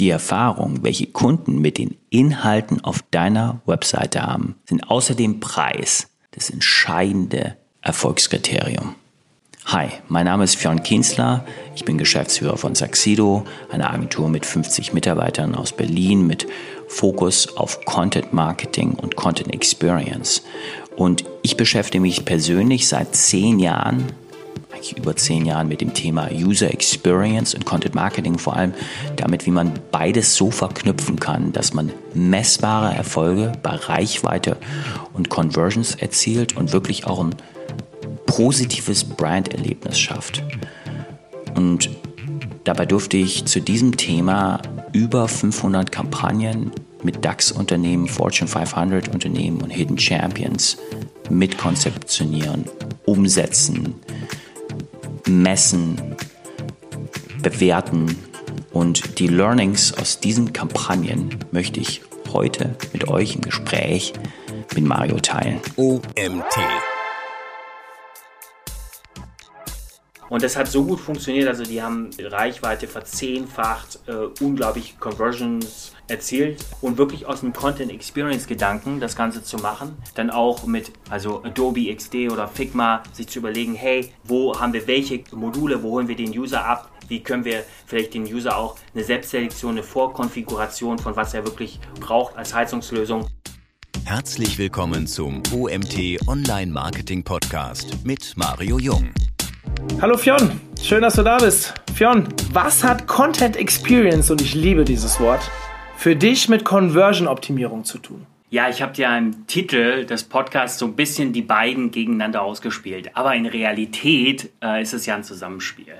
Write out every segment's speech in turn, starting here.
Die Erfahrung, welche Kunden mit den Inhalten auf deiner Webseite haben, sind außerdem Preis das entscheidende Erfolgskriterium. Hi, mein Name ist Fionn Kienzler. Ich bin Geschäftsführer von Saxido, einer Agentur mit 50 Mitarbeitern aus Berlin mit Fokus auf Content Marketing und Content Experience. Und ich beschäftige mich persönlich seit zehn Jahren, eigentlich über zehn Jahren mit dem Thema User Experience und Content Marketing, vor allem damit, wie man beides so verknüpfen kann, dass man messbare Erfolge bei Reichweite und Conversions erzielt und wirklich auch ein positives Branderlebnis schafft. Und dabei durfte ich zu diesem Thema über 500 Kampagnen mit DAX-Unternehmen, Fortune 500 Unternehmen und Hidden Champions mitkonzeptionieren, umsetzen, messen, bewerten und die Learnings aus diesen Kampagnen möchte ich heute mit euch im Gespräch mit Mario teilen. OMT Und das hat so gut funktioniert, also die haben Reichweite verzehnfacht, äh, unglaublich Conversions erzielt und wirklich aus dem Content Experience Gedanken das Ganze zu machen. Dann auch mit also Adobe XD oder Figma sich zu überlegen, hey, wo haben wir welche Module, wo holen wir den User ab, wie können wir vielleicht den User auch eine Selbstselektion, eine Vorkonfiguration von was er wirklich braucht als Heizungslösung. Herzlich willkommen zum OMT Online Marketing Podcast mit Mario Jung. Hallo Fionn, schön, dass du da bist. Fionn, was hat Content Experience, und ich liebe dieses Wort, für dich mit Conversion-Optimierung zu tun? Ja, ich habe ja im Titel des Podcasts so ein bisschen die beiden gegeneinander ausgespielt. Aber in Realität äh, ist es ja ein Zusammenspiel.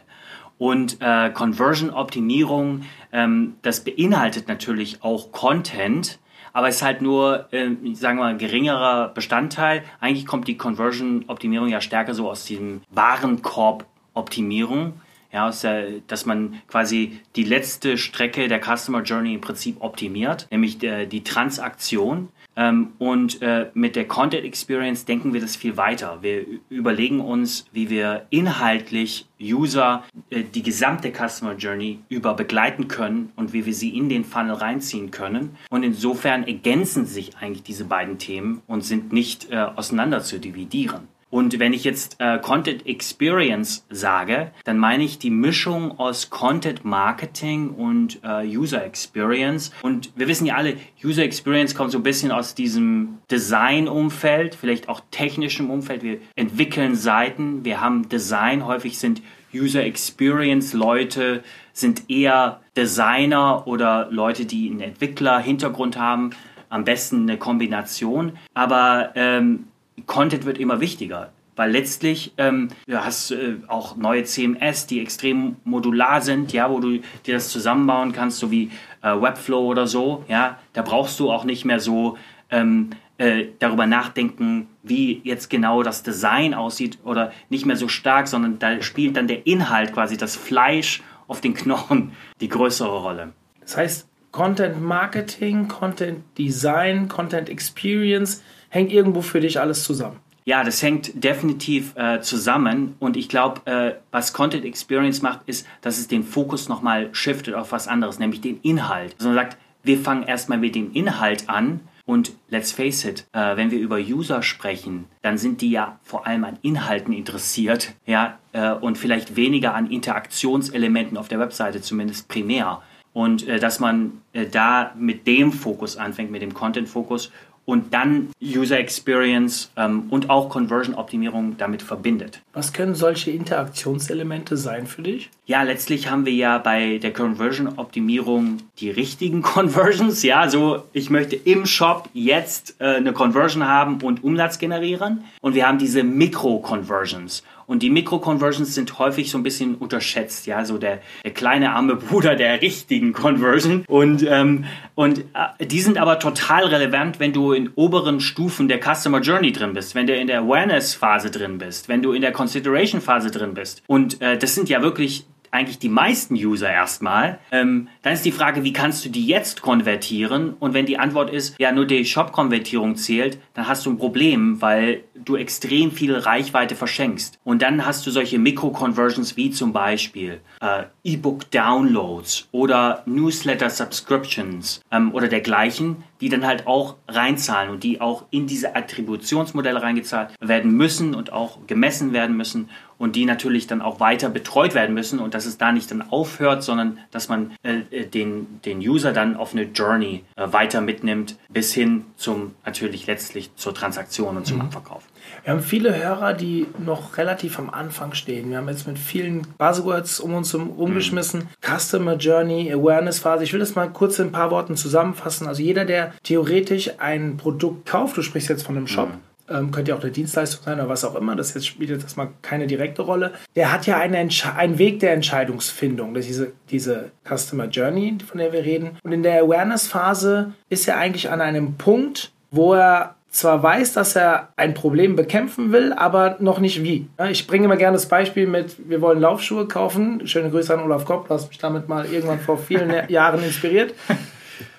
Und äh, Conversion-Optimierung, ähm, das beinhaltet natürlich auch Content, aber es ist halt nur, äh, sagen wir mal, ein geringerer Bestandteil. Eigentlich kommt die Conversion-Optimierung ja stärker so aus diesem Warenkorb-Optimierung. Ja, aus der, dass man quasi die letzte Strecke der Customer Journey im Prinzip optimiert, nämlich der, die Transaktion. Ähm, und äh, mit der Content Experience denken wir das viel weiter. Wir überlegen uns, wie wir inhaltlich User äh, die gesamte Customer Journey über begleiten können und wie wir sie in den Funnel reinziehen können. Und insofern ergänzen sich eigentlich diese beiden Themen und sind nicht äh, auseinander zu dividieren. Und wenn ich jetzt äh, Content Experience sage, dann meine ich die Mischung aus Content Marketing und äh, User Experience. Und wir wissen ja alle, User Experience kommt so ein bisschen aus diesem Design-Umfeld, vielleicht auch technischem Umfeld. Wir entwickeln Seiten, wir haben Design, häufig sind User Experience Leute sind eher Designer oder Leute, die einen Entwickler-Hintergrund haben. Am besten eine Kombination. Aber ähm, Content wird immer wichtiger. Weil letztlich ähm, du hast äh, auch neue CMS, die extrem modular sind, ja, wo du dir das zusammenbauen kannst, so wie äh, Webflow oder so. Ja, da brauchst du auch nicht mehr so ähm, äh, darüber nachdenken, wie jetzt genau das Design aussieht oder nicht mehr so stark, sondern da spielt dann der Inhalt quasi das Fleisch auf den Knochen die größere Rolle. Das heißt, Content Marketing, Content Design, Content Experience hängt irgendwo für dich alles zusammen. Ja, das hängt definitiv äh, zusammen und ich glaube, äh, was Content Experience macht, ist, dass es den Fokus nochmal shiftet auf was anderes, nämlich den Inhalt. Also man sagt, wir fangen erstmal mit dem Inhalt an und let's face it, äh, wenn wir über User sprechen, dann sind die ja vor allem an Inhalten interessiert, ja, äh, und vielleicht weniger an Interaktionselementen auf der Webseite, zumindest primär. Und äh, dass man äh, da mit dem Fokus anfängt, mit dem Content-Fokus und dann User Experience ähm, und auch Conversion-Optimierung damit verbindet. Was können solche Interaktionselemente sein für dich? Ja, letztlich haben wir ja bei der Conversion-Optimierung die richtigen Conversions. Ja, so ich möchte im Shop jetzt äh, eine Conversion haben und Umsatz generieren. Und wir haben diese Mikro-Conversions. Und die Mikro-Conversions sind häufig so ein bisschen unterschätzt, ja, so der, der kleine arme Bruder der richtigen Conversion. Und, ähm, und äh, die sind aber total relevant, wenn du in oberen Stufen der Customer Journey drin bist, wenn du in der Awareness-Phase drin bist, wenn du in der Consideration-Phase drin bist. Und äh, das sind ja wirklich eigentlich die meisten User erstmal. Ähm, dann ist die Frage, wie kannst du die jetzt konvertieren? Und wenn die Antwort ist, ja, nur die Shop-Konvertierung zählt, dann hast du ein Problem, weil du extrem viel Reichweite verschenkst. Und dann hast du solche Mikro-Conversions wie zum Beispiel äh, E-Book-Downloads oder Newsletter-Subscriptions ähm, oder dergleichen, die dann halt auch reinzahlen und die auch in diese Attributionsmodelle reingezahlt werden müssen und auch gemessen werden müssen und die natürlich dann auch weiter betreut werden müssen und dass es da nicht dann aufhört, sondern dass man äh, äh den, den User dann auf eine Journey äh, weiter mitnimmt bis hin zum natürlich letztlich zur Transaktion und zum mhm. Abverkauf. Wir haben viele Hörer, die noch relativ am Anfang stehen. Wir haben jetzt mit vielen Buzzwords um uns umgeschmissen. Mhm. Customer Journey, Awareness Phase. Ich will das mal kurz in ein paar Worten zusammenfassen. Also jeder, der theoretisch ein Produkt kauft, du sprichst jetzt von einem Shop, mhm ähm, könnte ja auch eine Dienstleistung sein oder was auch immer, das jetzt spielt jetzt erstmal keine direkte Rolle. Der hat ja eine einen Weg der Entscheidungsfindung, das diese, diese Customer Journey, von der wir reden. Und in der Awareness-Phase ist er eigentlich an einem Punkt, wo er zwar weiß, dass er ein Problem bekämpfen will, aber noch nicht wie. Ich bringe immer gerne das Beispiel mit, wir wollen Laufschuhe kaufen. Schöne Grüße an Olaf Kopp, du hast mich damit mal irgendwann vor vielen Jahren inspiriert.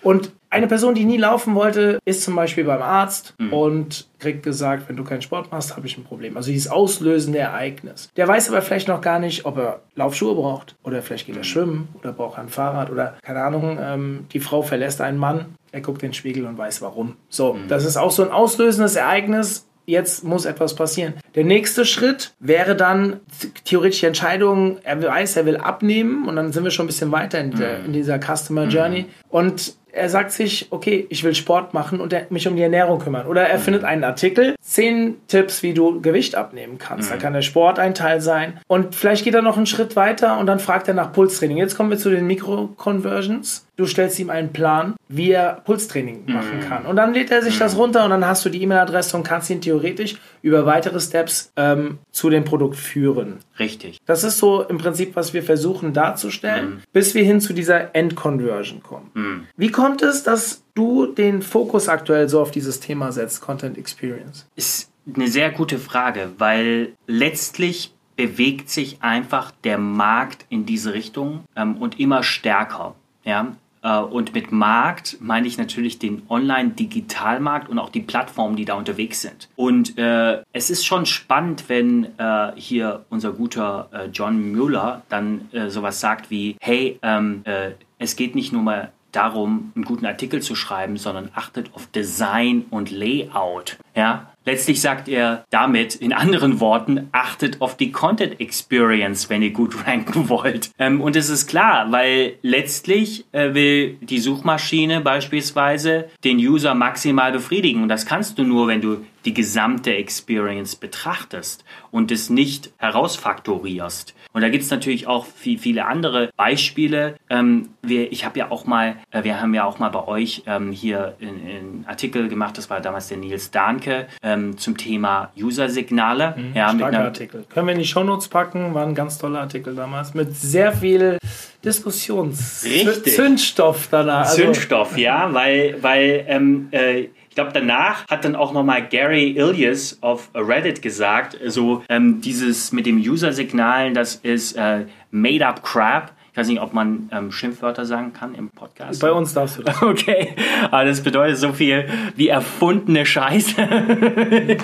Und eine Person, die nie laufen wollte, ist zum Beispiel beim Arzt mhm. und kriegt gesagt, wenn du keinen Sport machst, habe ich ein Problem. Also dieses auslösende Ereignis. Der weiß aber vielleicht noch gar nicht, ob er Laufschuhe braucht oder vielleicht geht er mhm. schwimmen oder braucht er ein Fahrrad oder keine Ahnung, ähm, die Frau verlässt einen Mann, er guckt in den Spiegel und weiß warum. So, mhm. das ist auch so ein auslösendes Ereignis, jetzt muss etwas passieren. Der nächste Schritt wäre dann theoretisch die Entscheidung, er weiß, er will abnehmen und dann sind wir schon ein bisschen weiter in, der, mhm. in dieser Customer Journey. Und er sagt sich, okay, ich will Sport machen und mich um die Ernährung kümmern. Oder er mhm. findet einen Artikel, zehn Tipps, wie du Gewicht abnehmen kannst. Mhm. Da kann der Sport ein Teil sein. Und vielleicht geht er noch einen Schritt weiter und dann fragt er nach Pulstraining. Jetzt kommen wir zu den Mikro-Conversions. Du stellst ihm einen Plan, wie er Pulstraining mhm. machen kann. Und dann lädt er sich das mhm. runter und dann hast du die E-Mail-Adresse und kannst ihn theoretisch über weitere Steps ähm, zu dem Produkt führen. Richtig. Das ist so im Prinzip, was wir versuchen darzustellen, mhm. bis wir hin zu dieser End-Conversion kommen. Mhm. Wie kommt es, dass du den Fokus aktuell so auf dieses Thema setzt, Content Experience? Ist eine sehr gute Frage, weil letztlich bewegt sich einfach der Markt in diese Richtung ähm, und immer stärker. Ja, und mit Markt meine ich natürlich den Online-Digitalmarkt und auch die Plattformen, die da unterwegs sind. Und äh, es ist schon spannend, wenn äh, hier unser guter äh, John Mueller dann äh, sowas sagt wie, hey, ähm, äh, es geht nicht nur mal darum, einen guten Artikel zu schreiben, sondern achtet auf Design und Layout. Ja, Letztlich sagt er damit, in anderen Worten, achtet auf die Content Experience, wenn ihr gut ranken wollt. Ähm, und es ist klar, weil letztlich äh, will die Suchmaschine beispielsweise den User maximal befriedigen. Und das kannst du nur, wenn du die gesamte Experience betrachtest und es nicht herausfaktorierst. Und da gibt es natürlich auch viel, viele andere Beispiele. Ähm, wir, ich habe ja auch mal, äh, wir haben ja auch mal bei euch ähm, hier einen Artikel gemacht, das war damals der Nils Dahnke, ähm, zum Thema User-Signale. Mhm, ja, starker Artikel. Können wir in die Shownotes packen, war ein ganz toller Artikel damals mit sehr viel Diskussions Zündstoff danach. Also Zündstoff, ja, weil, weil ähm, äh, ich glaube, danach hat dann auch nochmal Gary Ilias auf Reddit gesagt, so ähm, dieses mit dem User-Signalen, das ist äh, made up crap. Ich weiß nicht, ob man ähm, Schimpfwörter sagen kann im Podcast. Bei uns darfst du das. Okay, aber das bedeutet so viel wie erfundene Scheiße.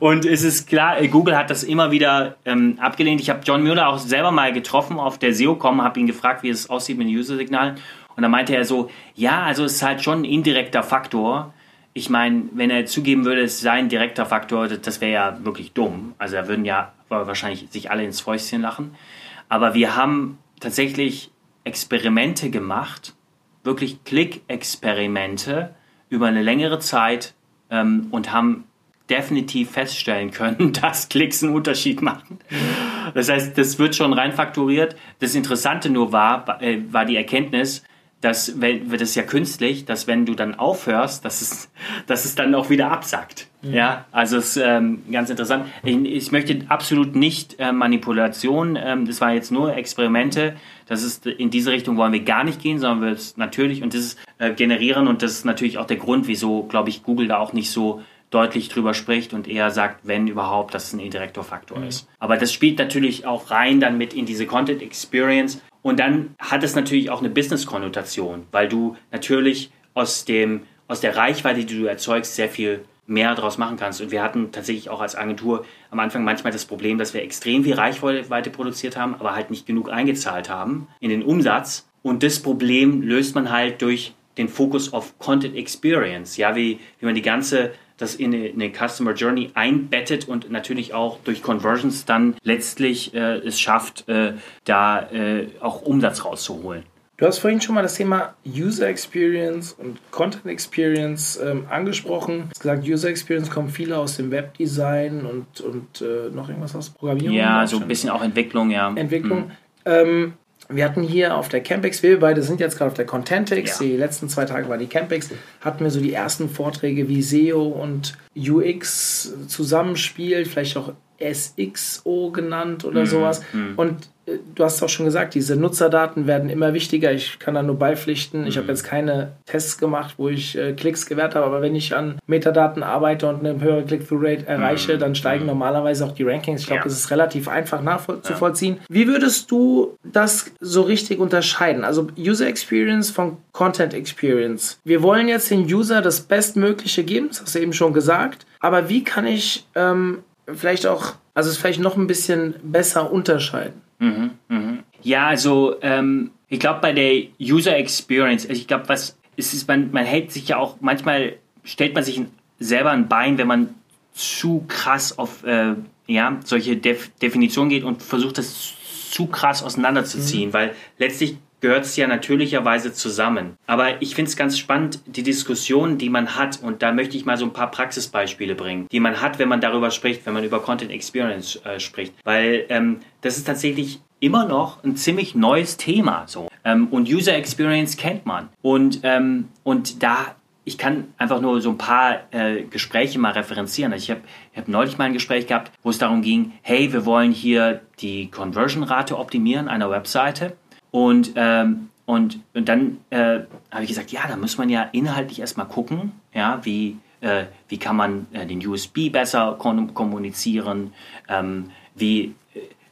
und es ist klar, Google hat das immer wieder ähm, abgelehnt. Ich habe John Mueller auch selber mal getroffen auf der SEO-Com, habe ihn gefragt, wie es aussieht mit den User-Signalen. Und da meinte er so, ja, also es ist halt schon ein indirekter Faktor ich meine, wenn er zugeben würde, es sei ein direkter Faktor, das wäre ja wirklich dumm. Also da würden ja wahrscheinlich sich alle ins Fäustchen lachen. Aber wir haben tatsächlich Experimente gemacht, wirklich Klick-Experimente über eine längere Zeit ähm, und haben definitiv feststellen können, dass Klicks einen Unterschied machen. Das heißt, das wird schon rein fakturiert. Das Interessante nur war, äh, war die Erkenntnis, dass, wenn, das ist ja künstlich, dass wenn du dann aufhörst, dass es, dass es dann auch wieder absackt. Mhm. Ja, also es ist ähm, ganz interessant. Ich, ich, möchte absolut nicht äh, Manipulation, ähm, das war jetzt nur Experimente. Das ist in diese Richtung wollen wir gar nicht gehen, sondern wir es natürlich und das äh, generieren und das ist natürlich auch der Grund, wieso, glaube ich, Google da auch nicht so deutlich drüber spricht und eher sagt, wenn überhaupt, dass es ein indirekter Faktor mhm. ist. Aber das spielt natürlich auch rein dann mit in diese Content Experience und dann hat es natürlich auch eine Business-Konnotation, weil du natürlich aus, dem, aus der Reichweite, die du erzeugst, sehr viel mehr daraus machen kannst. Und wir hatten tatsächlich auch als Agentur am Anfang manchmal das Problem, dass wir extrem viel Reichweite produziert haben, aber halt nicht genug eingezahlt haben in den Umsatz. Und das Problem löst man halt durch den Fokus auf Content Experience, ja, wie, wie man die ganze das in eine, in eine Customer Journey einbettet und natürlich auch durch Conversions dann letztlich äh, es schafft, äh, da äh, auch Umsatz rauszuholen. Du hast vorhin schon mal das Thema User Experience und Content Experience ähm, angesprochen. Du hast gesagt, User Experience kommen viele aus dem Webdesign und, und äh, noch irgendwas aus Programmierung. Ja, so ein bisschen auch Entwicklung, ja. Entwicklung. Hm. Ähm, wir hatten hier auf der Campex, wir beide sind jetzt gerade auf der Contentix, ja. die letzten zwei Tage war die Campex, hatten wir so die ersten Vorträge wie SEO und UX zusammenspielt, vielleicht auch SXO genannt oder mhm. sowas. Mhm. Und du hast auch schon gesagt, diese Nutzerdaten werden immer wichtiger. Ich kann da nur beipflichten. Ich habe mhm. jetzt keine Tests gemacht, wo ich äh, Klicks gewährt habe, aber wenn ich an Metadaten arbeite und eine höhere Click-Through-Rate erreiche, mhm. dann steigen mhm. normalerweise auch die Rankings. Ich glaube, ja. das ist relativ einfach nachzuvollziehen. Ja. Wie würdest du das so richtig unterscheiden? Also User Experience von Content Experience. Wir wollen jetzt den User das Bestmögliche geben, das hast du eben schon gesagt. Aber wie kann ich ähm, vielleicht auch, also es vielleicht noch ein bisschen besser unterscheiden? Mhm, mhm. Ja, also ähm, ich glaube bei der User Experience, also ich glaube, was es ist, man, man hält sich ja auch, manchmal stellt man sich selber ein Bein, wenn man zu krass auf äh, ja, solche Def Definitionen geht und versucht das zu krass auseinanderzuziehen, mhm. weil letztlich gehört es ja natürlicherweise zusammen. Aber ich finde es ganz spannend, die Diskussion, die man hat, und da möchte ich mal so ein paar Praxisbeispiele bringen, die man hat, wenn man darüber spricht, wenn man über Content Experience äh, spricht. Weil ähm, das ist tatsächlich immer noch ein ziemlich neues Thema. So. Ähm, und User Experience kennt man. Und, ähm, und da ich kann einfach nur so ein paar äh, Gespräche mal referenzieren. Also ich habe hab neulich mal ein Gespräch gehabt, wo es darum ging, hey, wir wollen hier die Conversion-Rate optimieren einer Webseite. Und, ähm, und, und dann äh, habe ich gesagt, ja, da muss man ja inhaltlich erstmal gucken, ja, wie, äh, wie kann man äh, den USB besser kommunizieren, ähm, wie,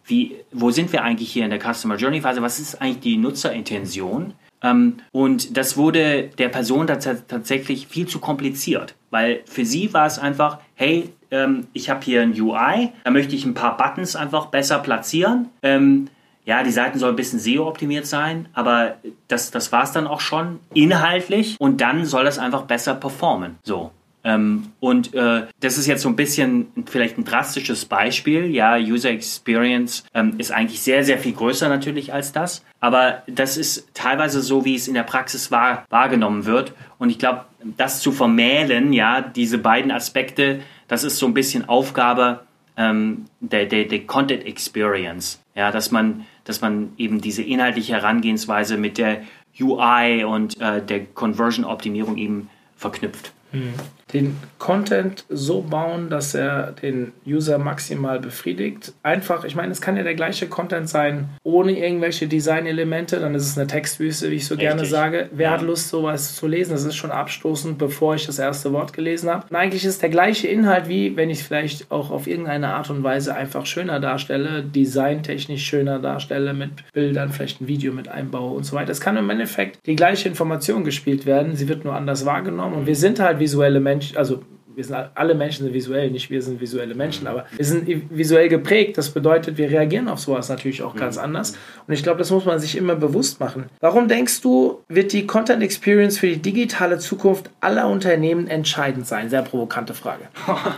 wie, wo sind wir eigentlich hier in der Customer Journey Phase, was ist eigentlich die Nutzerintention? Ähm, und das wurde der Person tatsächlich viel zu kompliziert, weil für sie war es einfach, hey, ähm, ich habe hier ein UI, da möchte ich ein paar Buttons einfach besser platzieren. Ähm, ja, die Seiten sollen ein bisschen SEO-optimiert sein, aber das, das war es dann auch schon inhaltlich und dann soll das einfach besser performen. So. Ähm, und äh, das ist jetzt so ein bisschen vielleicht ein drastisches Beispiel. Ja, User Experience ähm, ist eigentlich sehr, sehr viel größer natürlich als das. Aber das ist teilweise so, wie es in der Praxis wahr, wahrgenommen wird. Und ich glaube, das zu vermählen, ja, diese beiden Aspekte, das ist so ein bisschen Aufgabe ähm, der, der, der Content Experience. Ja, dass man, dass man eben diese inhaltliche Herangehensweise mit der UI und äh, der Conversion-Optimierung eben verknüpft. Mhm den Content so bauen, dass er den User maximal befriedigt. Einfach, ich meine, es kann ja der gleiche Content sein, ohne irgendwelche Designelemente, dann ist es eine Textwüste, wie ich so Richtig. gerne sage. Wer ja. hat Lust, sowas zu lesen? Das ist schon abstoßend, bevor ich das erste Wort gelesen habe. Und eigentlich ist der gleiche Inhalt, wie wenn ich es vielleicht auch auf irgendeine Art und Weise einfach schöner darstelle, designtechnisch schöner darstelle, mit Bildern, vielleicht ein Video mit einbaue und so weiter. Es kann im Endeffekt die gleiche Information gespielt werden, sie wird nur anders wahrgenommen und wir sind halt visuelle Menschen Mensch, also wir sind alle Menschen sind visuell, nicht wir sind visuelle Menschen, aber wir sind visuell geprägt. Das bedeutet, wir reagieren auf sowas natürlich auch ganz mhm. anders. Und ich glaube, das muss man sich immer bewusst machen. Warum denkst du, wird die Content Experience für die digitale Zukunft aller Unternehmen entscheidend sein? Sehr provokante Frage.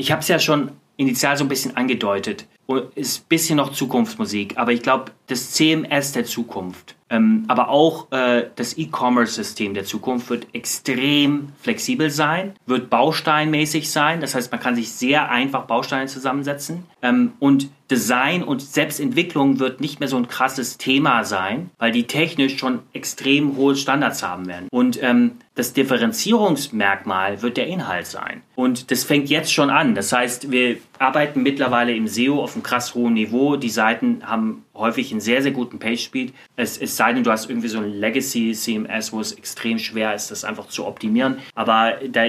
Ich habe es ja schon initial so ein bisschen angedeutet. Ist ein bisschen noch Zukunftsmusik, aber ich glaube, das CMS der Zukunft ähm, aber auch äh, das E-Commerce-System der Zukunft wird extrem flexibel sein, wird bausteinmäßig sein. Das heißt, man kann sich sehr einfach Bausteine zusammensetzen. Ähm, und Design und Selbstentwicklung wird nicht mehr so ein krasses Thema sein, weil die technisch schon extrem hohe Standards haben werden. Und ähm, das Differenzierungsmerkmal wird der Inhalt sein. Und das fängt jetzt schon an. Das heißt, wir arbeiten mittlerweile im SEO auf einem krass hohen Niveau. Die Seiten haben häufig einen sehr, sehr guten Page-Speed. Es, es sei denn, du hast irgendwie so ein Legacy-CMS, wo es extrem schwer ist, das einfach zu optimieren. Aber da,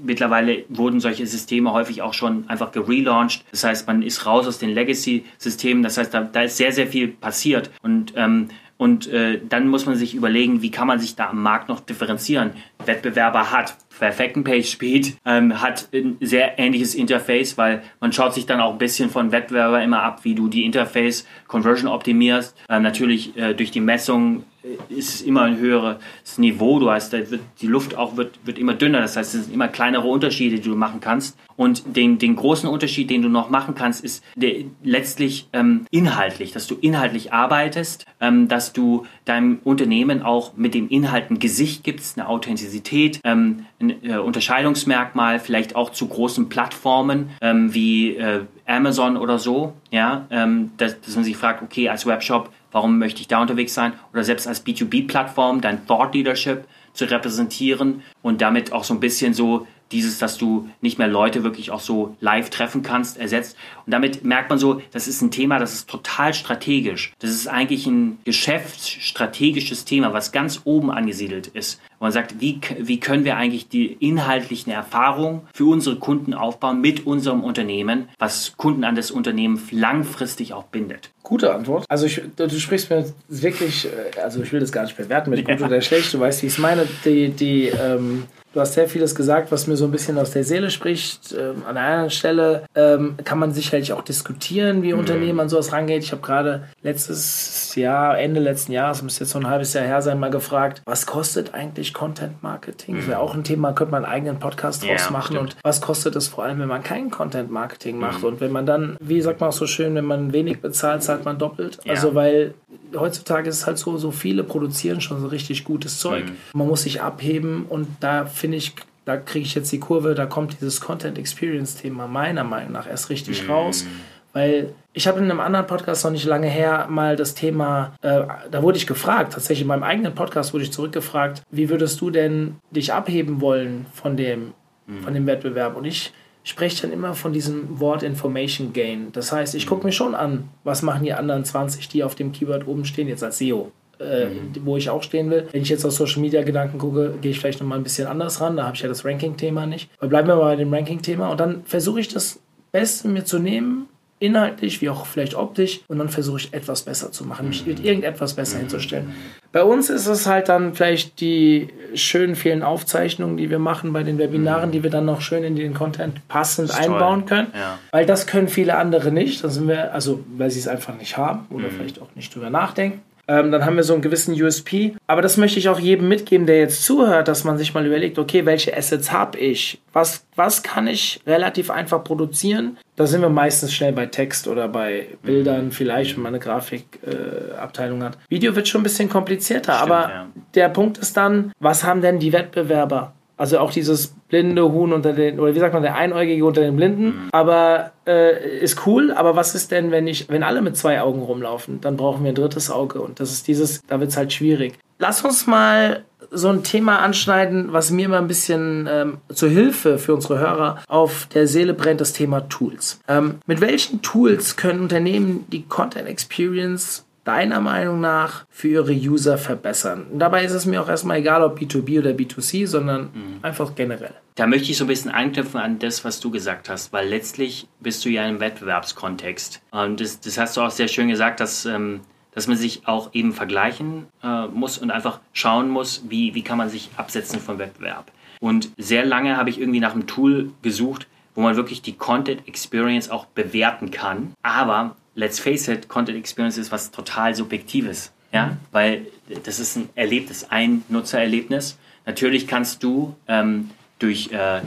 mittlerweile wurden solche Systeme häufig auch schon einfach gelauncht. Das heißt, man ist raus aus den Legacy-Systemen. Das heißt, da, da, ist sehr, sehr viel passiert. Und ähm, und äh, dann muss man sich überlegen, wie kann man sich da am Markt noch differenzieren. Wettbewerber hat perfekten Page Speed, ähm, hat ein sehr ähnliches Interface, weil man schaut sich dann auch ein bisschen von Wettbewerber immer ab, wie du die Interface Conversion optimierst. Ähm, natürlich äh, durch die Messung ist es immer ein höheres Niveau. Du hast, wird die Luft auch wird, wird immer dünner. Das heißt, es sind immer kleinere Unterschiede, die du machen kannst. Und den, den großen Unterschied, den du noch machen kannst, ist der, letztlich ähm, inhaltlich, dass du inhaltlich arbeitest, ähm, dass du deinem Unternehmen auch mit dem Inhalt ein Gesicht gibst, eine Authentizität, ähm, ein äh, Unterscheidungsmerkmal, vielleicht auch zu großen Plattformen ähm, wie äh, Amazon oder so, ja, ähm, dass, dass man sich fragt, okay, als Webshop Warum möchte ich da unterwegs sein? Oder selbst als B2B-Plattform dein Thought Leadership zu repräsentieren und damit auch so ein bisschen so dieses, dass du nicht mehr Leute wirklich auch so live treffen kannst, ersetzt. Und damit merkt man so, das ist ein Thema, das ist total strategisch. Das ist eigentlich ein geschäftsstrategisches Thema, was ganz oben angesiedelt ist. Und man sagt, wie, wie können wir eigentlich die inhaltlichen Erfahrungen für unsere Kunden aufbauen mit unserem Unternehmen, was Kunden an das Unternehmen langfristig auch bindet. Gute Antwort. Also ich, du sprichst mir wirklich, äh, also ich will das gar nicht bewerten mit gut ja. oder schlecht, du weißt, wie ich es meine. Die, die ähm, Du hast sehr vieles gesagt, was mir so ein bisschen aus der Seele spricht. Ähm, an einer Stelle ähm, kann man sicherlich auch diskutieren, wie mhm. Unternehmen an sowas rangeht. Ich habe gerade letztes Jahr, Ende letzten Jahres, müsste jetzt so ein halbes Jahr her sein, mal gefragt, was kostet eigentlich Content Marketing? Mhm. Das wäre auch ein Thema, könnte man einen eigenen Podcast draus ja, machen. Stimmt. Und was kostet es vor allem, wenn man kein Content Marketing macht? Mhm. Und wenn man dann, wie sagt man auch so schön, wenn man wenig bezahlt, zahlt man doppelt. Ja. Also weil heutzutage ist es halt so, so viele produzieren schon so richtig gutes Zeug. Mhm. Man muss sich abheben und da finde ich, da kriege ich jetzt die Kurve, da kommt dieses Content Experience Thema meiner Meinung nach erst richtig mhm. raus. Weil ich habe in einem anderen Podcast noch nicht lange her mal das Thema, äh, da wurde ich gefragt, tatsächlich in meinem eigenen Podcast wurde ich zurückgefragt, wie würdest du denn dich abheben wollen von dem, mhm. von dem Wettbewerb? Und ich spreche dann immer von diesem Wort Information Gain. Das heißt, ich gucke mir schon an, was machen die anderen 20, die auf dem Keyword oben stehen, jetzt als SEO äh, mhm. wo ich auch stehen will. Wenn ich jetzt auf Social Media Gedanken gucke, gehe ich vielleicht nochmal ein bisschen anders ran. Da habe ich ja das Ranking-Thema nicht. Aber bleiben wir mal bei dem Ranking-Thema und dann versuche ich das Beste mir zu nehmen, inhaltlich wie auch vielleicht optisch und dann versuche ich etwas besser zu machen, mich mit irgendetwas besser mhm. hinzustellen. Bei uns ist es halt dann vielleicht die schönen vielen Aufzeichnungen, die wir machen bei den Webinaren, mhm. die wir dann noch schön in den Content passend einbauen können, ja. weil das können viele andere nicht. Dann sind wir, also weil sie es einfach nicht haben oder mhm. vielleicht auch nicht drüber nachdenken. Ähm, dann haben wir so einen gewissen USP. Aber das möchte ich auch jedem mitgeben, der jetzt zuhört, dass man sich mal überlegt, okay, welche Assets habe ich? Was, was kann ich relativ einfach produzieren? Da sind wir meistens schnell bei Text oder bei Bildern, mhm. vielleicht, wenn man eine Grafikabteilung äh, hat. Video wird schon ein bisschen komplizierter, Stimmt, aber ja. der Punkt ist dann, was haben denn die Wettbewerber? Also auch dieses blinde Huhn unter den, oder wie sagt man, der Einäugige unter den Blinden. Mhm. Aber äh, ist cool, aber was ist denn, wenn ich, wenn alle mit zwei Augen rumlaufen? Dann brauchen wir ein drittes Auge. Und das ist dieses, da wird es halt schwierig. Lass uns mal so ein Thema anschneiden, was mir immer ein bisschen ähm, zur Hilfe für unsere Hörer auf der Seele brennt, das Thema Tools. Ähm, mit welchen Tools können Unternehmen die Content Experience deiner Meinung nach für ihre User verbessern? Und dabei ist es mir auch erstmal egal, ob B2B oder B2C, sondern mhm. einfach generell. Da möchte ich so ein bisschen anknüpfen an das, was du gesagt hast, weil letztlich bist du ja im Wettbewerbskontext. Und das, das hast du auch sehr schön gesagt, dass, ähm, dass man sich auch eben vergleichen äh, muss und einfach schauen muss, wie, wie kann man sich absetzen vom Wettbewerb. Und sehr lange habe ich irgendwie nach einem Tool gesucht, wo man wirklich die Content Experience auch bewerten kann. Aber let's face it, Content Experience ist was total Subjektives. Ja, mhm. weil das ist ein Erlebnis, ein Nutzererlebnis. Natürlich kannst du ähm, durch äh, äh,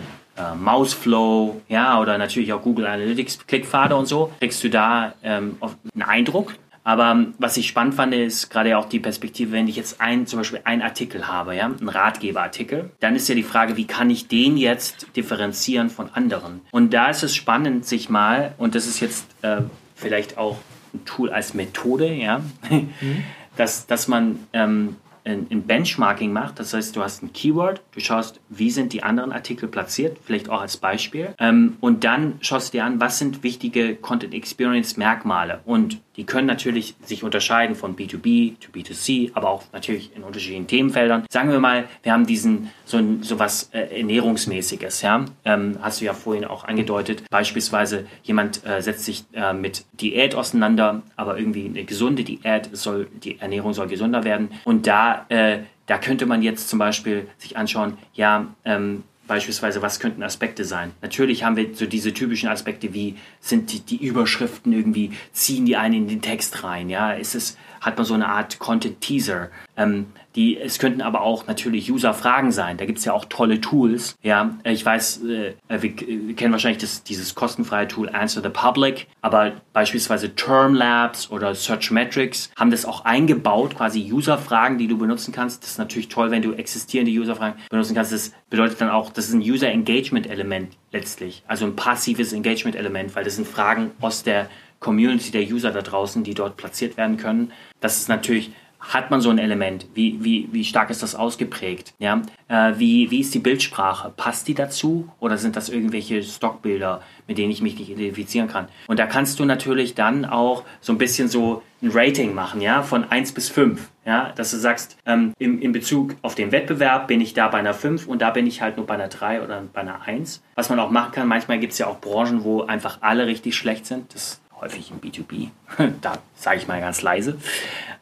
Mouseflow, ja, oder natürlich auch Google Analytics, Klickpfade und so, kriegst du da ähm, einen Eindruck. Aber ähm, was ich spannend fand, ist gerade auch die Perspektive, wenn ich jetzt ein, zum Beispiel einen Artikel habe, ja, einen Ratgeberartikel, dann ist ja die Frage, wie kann ich den jetzt differenzieren von anderen? Und da ist es spannend, sich mal, und das ist jetzt äh, vielleicht auch ein Tool als Methode, ja, mhm. dass, dass man ähm, ein, ein Benchmarking macht. Das heißt, du hast ein Keyword, du schaust, wie sind die anderen Artikel platziert, vielleicht auch als Beispiel. Ähm, und dann schaust du dir an, was sind wichtige Content Experience Merkmale. Und die können natürlich sich unterscheiden von B2B to B2C, aber auch natürlich in unterschiedlichen Themenfeldern. Sagen wir mal, wir haben diesen so, so was äh, Ernährungsmäßiges, ja. Ähm, hast du ja vorhin auch angedeutet. Beispielsweise jemand äh, setzt sich äh, mit Diät auseinander, aber irgendwie eine gesunde Diät soll, die Ernährung soll gesunder werden. Und da, äh, da könnte man jetzt zum Beispiel sich anschauen, ja, ähm, Beispielsweise, was könnten Aspekte sein? Natürlich haben wir so diese typischen Aspekte wie, sind die, die Überschriften irgendwie, ziehen die einen in den Text rein? Ja, ist es, hat man so eine Art Content-Teaser? Ähm, die, es könnten aber auch natürlich User-Fragen sein. Da gibt es ja auch tolle Tools. Ja, ich weiß, äh, wir, wir, kennen wahrscheinlich das, dieses kostenfreie Tool Answer the Public, aber beispielsweise Term Labs oder Search Metrics haben das auch eingebaut, quasi User-Fragen, die du benutzen kannst. Das ist natürlich toll, wenn du existierende User-Fragen benutzen kannst. Das bedeutet dann auch, das ist ein User-Engagement-Element letztlich. Also ein passives Engagement-Element, weil das sind Fragen aus der Community der User da draußen, die dort platziert werden können. Das ist natürlich hat man so ein Element? Wie, wie, wie stark ist das ausgeprägt? Ja? Äh, wie, wie ist die Bildsprache? Passt die dazu oder sind das irgendwelche Stockbilder, mit denen ich mich nicht identifizieren kann? Und da kannst du natürlich dann auch so ein bisschen so ein Rating machen, ja, von 1 bis 5. Ja, dass du sagst, ähm, im, in Bezug auf den Wettbewerb bin ich da bei einer 5 und da bin ich halt nur bei einer 3 oder bei einer 1. Was man auch machen kann, manchmal gibt es ja auch Branchen, wo einfach alle richtig schlecht sind. Das häufig im B2B. da sage ich mal ganz leise.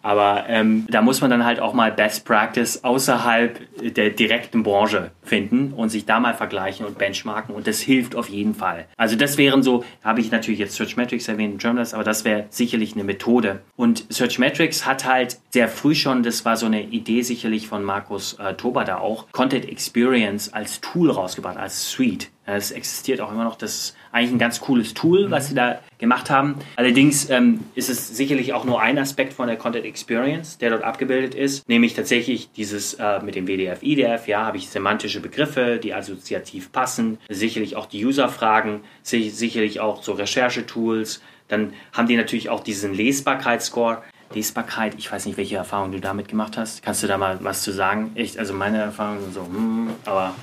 Aber ähm, da muss man dann halt auch mal Best Practice außerhalb der direkten Branche finden und sich da mal vergleichen und benchmarken und das hilft auf jeden Fall. Also das wären so, habe ich natürlich jetzt Searchmetrics erwähnt, Journalist, aber das wäre sicherlich eine Methode. Und Searchmetrics hat halt sehr früh schon, das war so eine Idee sicherlich von Markus äh, Tober da auch, Content Experience als Tool rausgebracht, als Suite. Es existiert auch immer noch. Das eigentlich ein ganz cooles Tool, was sie da gemacht haben. Allerdings ähm, ist es sicherlich auch nur ein Aspekt von der Content Experience, der dort abgebildet ist, nämlich tatsächlich dieses äh, mit dem WDF, IDF. Ja, habe ich semantische Begriffe, die assoziativ passen. Sicherlich auch die User-Fragen, sicherlich auch so Recherchetools. Dann haben die natürlich auch diesen Lesbarkeitsscore. Lesbarkeit, ich weiß nicht, welche Erfahrungen du damit gemacht hast. Kannst du da mal was zu sagen? Ich, also meine Erfahrungen sind so, hm, aber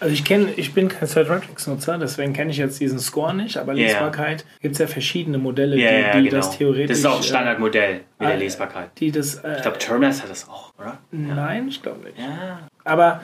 also ich kenne, ich bin kein Searchmetrics-Nutzer, deswegen kenne ich jetzt diesen Score nicht, aber yeah. Lesbarkeit gibt es ja verschiedene Modelle, yeah, die, ja, die genau. das theoretisch. Das ist auch ein Standardmodell mit äh, der Lesbarkeit. Die das, äh, ich glaube, Terminus hat das auch, oder? Nein, ich glaube nicht. Ja. Aber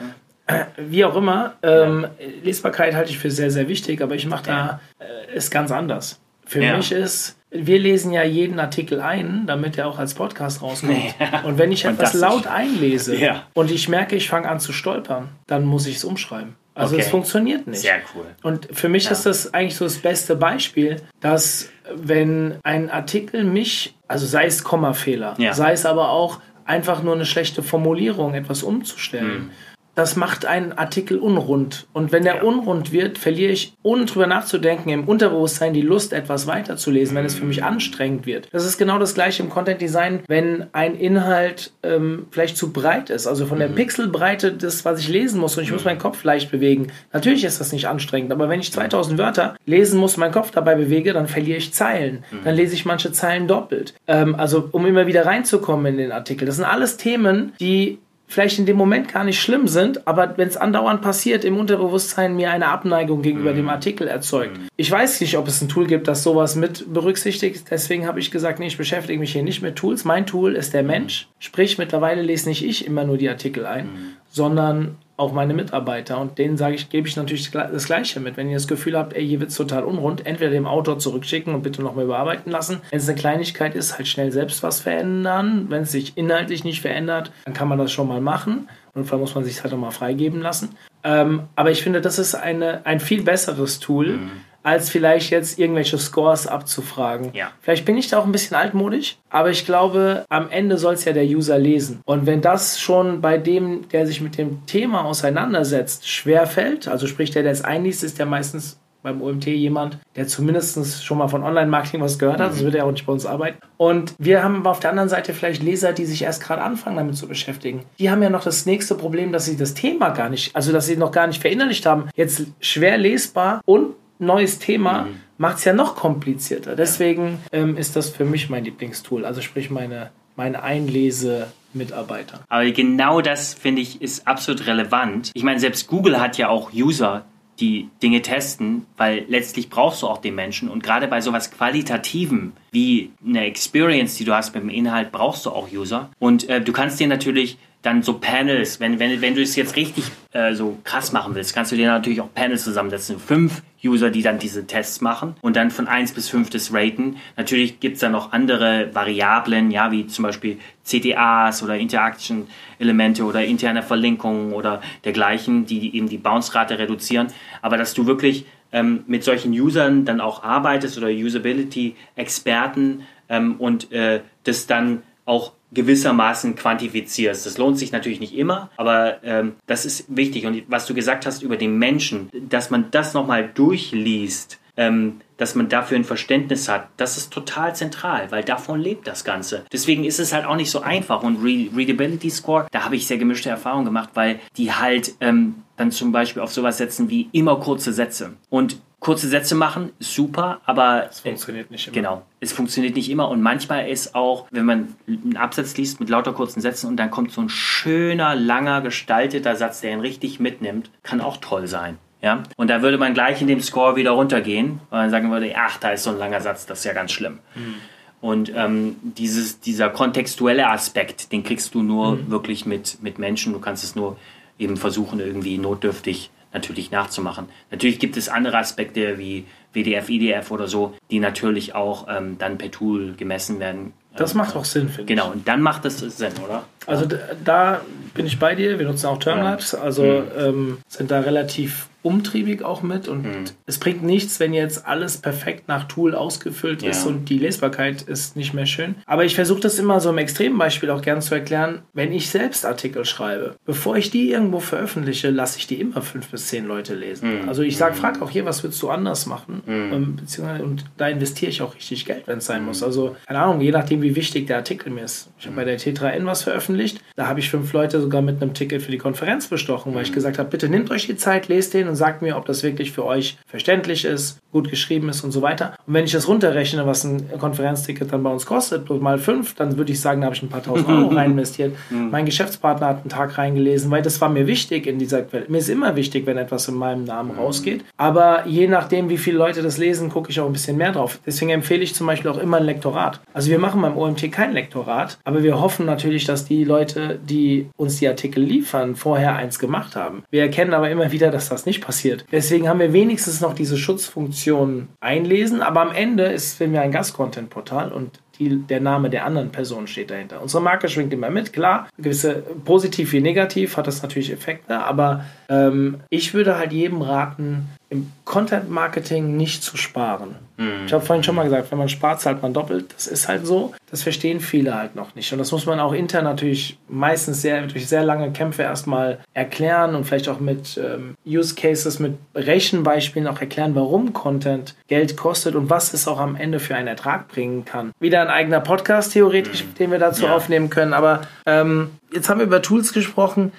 äh, wie auch immer, ähm, Lesbarkeit halte ich für sehr, sehr wichtig, aber ich mache da äh, es ganz anders. Für mich ist wir lesen ja jeden Artikel ein, damit er auch als Podcast rauskommt. Ja, und wenn ich etwas laut einlese ja. und ich merke, ich fange an zu stolpern, dann muss ich es umschreiben. Also okay. es funktioniert nicht. Sehr cool. Und für mich ja. ist das eigentlich so das beste Beispiel, dass wenn ein Artikel mich, also sei es Kommafehler, ja. sei es aber auch einfach nur eine schlechte Formulierung, etwas umzustellen. Mhm das macht einen Artikel unrund. Und wenn der ja. unrund wird, verliere ich, ohne drüber nachzudenken, im Unterbewusstsein die Lust, etwas weiterzulesen, wenn es für mich mhm. anstrengend wird. Das ist genau das gleiche im Content Design, wenn ein Inhalt ähm, vielleicht zu breit ist. Also von der mhm. Pixelbreite des, was ich lesen muss und ich muss mhm. meinen Kopf leicht bewegen. Natürlich ist das nicht anstrengend, aber wenn ich 2000 Wörter lesen muss, meinen Kopf dabei bewege, dann verliere ich Zeilen. Dann lese ich manche Zeilen doppelt. Ähm, also um immer wieder reinzukommen in den Artikel. Das sind alles Themen, die vielleicht in dem Moment gar nicht schlimm sind, aber wenn es andauernd passiert, im Unterbewusstsein mir eine Abneigung gegenüber mhm. dem Artikel erzeugt. Mhm. Ich weiß nicht, ob es ein Tool gibt, das sowas mit berücksichtigt. Deswegen habe ich gesagt, nee, ich beschäftige mich hier nicht mit Tools. Mein Tool ist der Mensch. Sprich, mittlerweile lese nicht ich immer nur die Artikel ein, mhm. sondern auch meine Mitarbeiter. Und denen sage ich, gebe ich natürlich das Gleiche mit. Wenn ihr das Gefühl habt, ey, hier wird es total unrund, entweder dem Autor zurückschicken und bitte nochmal überarbeiten lassen. Wenn es eine Kleinigkeit ist, halt schnell selbst was verändern. Wenn es sich inhaltlich nicht verändert, dann kann man das schon mal machen. Und vor muss man sich halt nochmal freigeben lassen. Ähm, aber ich finde, das ist eine, ein viel besseres Tool, mhm als vielleicht jetzt irgendwelche Scores abzufragen. Ja. Vielleicht bin ich da auch ein bisschen altmodisch, aber ich glaube, am Ende soll es ja der User lesen. Und wenn das schon bei dem, der sich mit dem Thema auseinandersetzt, schwerfällt, also sprich, der, der es einliest, ist der meistens beim OMT jemand, der zumindest schon mal von Online-Marketing was gehört hat, mhm. sonst wird er auch nicht bei uns arbeiten. Und wir haben aber auf der anderen Seite vielleicht Leser, die sich erst gerade anfangen, damit zu beschäftigen. Die haben ja noch das nächste Problem, dass sie das Thema gar nicht, also dass sie noch gar nicht verinnerlicht haben. Jetzt schwer lesbar und neues Thema mhm. macht es ja noch komplizierter. Deswegen ähm, ist das für mich mein Lieblingstool. Also sprich meine, meine Einlese Mitarbeiter. Aber genau das, finde ich, ist absolut relevant. Ich meine, selbst Google hat ja auch User, die Dinge testen, weil letztlich brauchst du auch den Menschen und gerade bei sowas Qualitativen wie eine Experience, die du hast mit dem Inhalt, brauchst du auch User. Und äh, du kannst dir natürlich dann so Panels, wenn, wenn, wenn du es jetzt richtig äh, so krass machen willst, kannst du dir natürlich auch Panels zusammensetzen. Fünf User, die dann diese Tests machen und dann von 1 bis 5 das raten. Natürlich gibt es dann noch andere Variablen, ja, wie zum Beispiel CTAs oder Interaction-Elemente oder interne Verlinkungen oder dergleichen, die eben die Bounce-Rate reduzieren. Aber dass du wirklich ähm, mit solchen Usern dann auch arbeitest oder Usability-Experten ähm, und äh, das dann auch gewissermaßen quantifizierst. Das lohnt sich natürlich nicht immer, aber ähm, das ist wichtig. Und was du gesagt hast über den Menschen, dass man das nochmal durchliest, ähm, dass man dafür ein Verständnis hat, das ist total zentral, weil davon lebt das Ganze. Deswegen ist es halt auch nicht so einfach. Und Re Readability Score, da habe ich sehr gemischte Erfahrungen gemacht, weil die halt ähm, dann zum Beispiel auf sowas setzen wie immer kurze Sätze. Und kurze Sätze machen, super, aber es funktioniert nicht immer. Genau, es funktioniert nicht immer und manchmal ist auch, wenn man einen Absatz liest mit lauter kurzen Sätzen und dann kommt so ein schöner, langer, gestalteter Satz, der ihn richtig mitnimmt, kann auch toll sein. Ja? Und da würde man gleich in dem Score wieder runtergehen, weil man sagen würde, ach, da ist so ein langer Satz, das ist ja ganz schlimm. Mhm. Und ähm, dieses, dieser kontextuelle Aspekt, den kriegst du nur mhm. wirklich mit, mit Menschen. Du kannst es nur eben versuchen, irgendwie notdürftig natürlich nachzumachen. Natürlich gibt es andere Aspekte wie WDF, IDF oder so, die natürlich auch ähm, dann per Tool gemessen werden. Das ähm, macht auch Sinn, finde ich. Genau, und dann macht das Sinn, oder? Also da bin ich bei dir. Wir nutzen auch Termlabs, also mhm. ähm, sind da relativ umtriebig auch mit und mhm. es bringt nichts, wenn jetzt alles perfekt nach Tool ausgefüllt ja. ist und die Lesbarkeit ist nicht mehr schön. Aber ich versuche das immer so im Extrembeispiel auch gern zu erklären, wenn ich selbst Artikel schreibe, bevor ich die irgendwo veröffentliche, lasse ich die immer fünf bis zehn Leute lesen. Mhm. Also ich sage, mhm. frag auch hier, was würdest du anders machen? Mhm. Ähm, beziehungsweise, und da investiere ich auch richtig Geld, wenn es sein muss. Mhm. Also keine Ahnung, je nachdem, wie wichtig der Artikel mir ist. Ich habe bei der T3N was veröffentlicht, da habe ich fünf Leute sogar mit einem Ticket für die Konferenz bestochen, weil ich gesagt habe, bitte nehmt euch die Zeit, lest den und und sagt mir, ob das wirklich für euch verständlich ist, gut geschrieben ist und so weiter. Und wenn ich das runterrechne, was ein Konferenzticket dann bei uns kostet, mal fünf, dann würde ich sagen, da habe ich ein paar tausend Euro rein investiert. Mhm. mein Geschäftspartner hat einen Tag reingelesen, weil das war mir wichtig in dieser Quelle. Mir ist immer wichtig, wenn etwas in meinem Namen mhm. rausgeht. Aber je nachdem, wie viele Leute das lesen, gucke ich auch ein bisschen mehr drauf. Deswegen empfehle ich zum Beispiel auch immer ein Lektorat. Also wir machen beim OMT kein Lektorat, aber wir hoffen natürlich, dass die Leute, die uns die Artikel liefern, vorher eins gemacht haben. Wir erkennen aber immer wieder, dass das nicht passiert. Deswegen haben wir wenigstens noch diese Schutzfunktion einlesen, aber am Ende ist, wenn wir ein Gast-Content-Portal und die, der Name der anderen Person steht dahinter. Unsere Marke schwingt immer mit, klar, gewisse positiv wie negativ hat das natürlich Effekte, aber ähm, ich würde halt jedem raten, im Content Marketing nicht zu sparen. Mhm. Ich habe vorhin schon mal gesagt, wenn man spart, zahlt man doppelt. Das ist halt so. Das verstehen viele halt noch nicht. Und das muss man auch intern natürlich meistens sehr, durch sehr lange Kämpfe erstmal erklären und vielleicht auch mit ähm, Use Cases, mit Rechenbeispielen auch erklären, warum Content Geld kostet und was es auch am Ende für einen Ertrag bringen kann. Wieder ein eigener Podcast theoretisch, mhm. den wir dazu ja. aufnehmen können. Aber ähm, jetzt haben wir über Tools gesprochen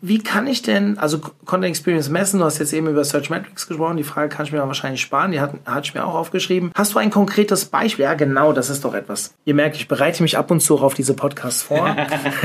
wie kann ich denn, also Content Experience messen, du hast jetzt eben über Search Metrics gesprochen, die Frage kann ich mir wahrscheinlich sparen, die hat, hatte ich mir auch aufgeschrieben. Hast du ein konkretes Beispiel? Ja, genau, das ist doch etwas. Ihr merkt, ich bereite mich ab und zu auf diese Podcasts vor.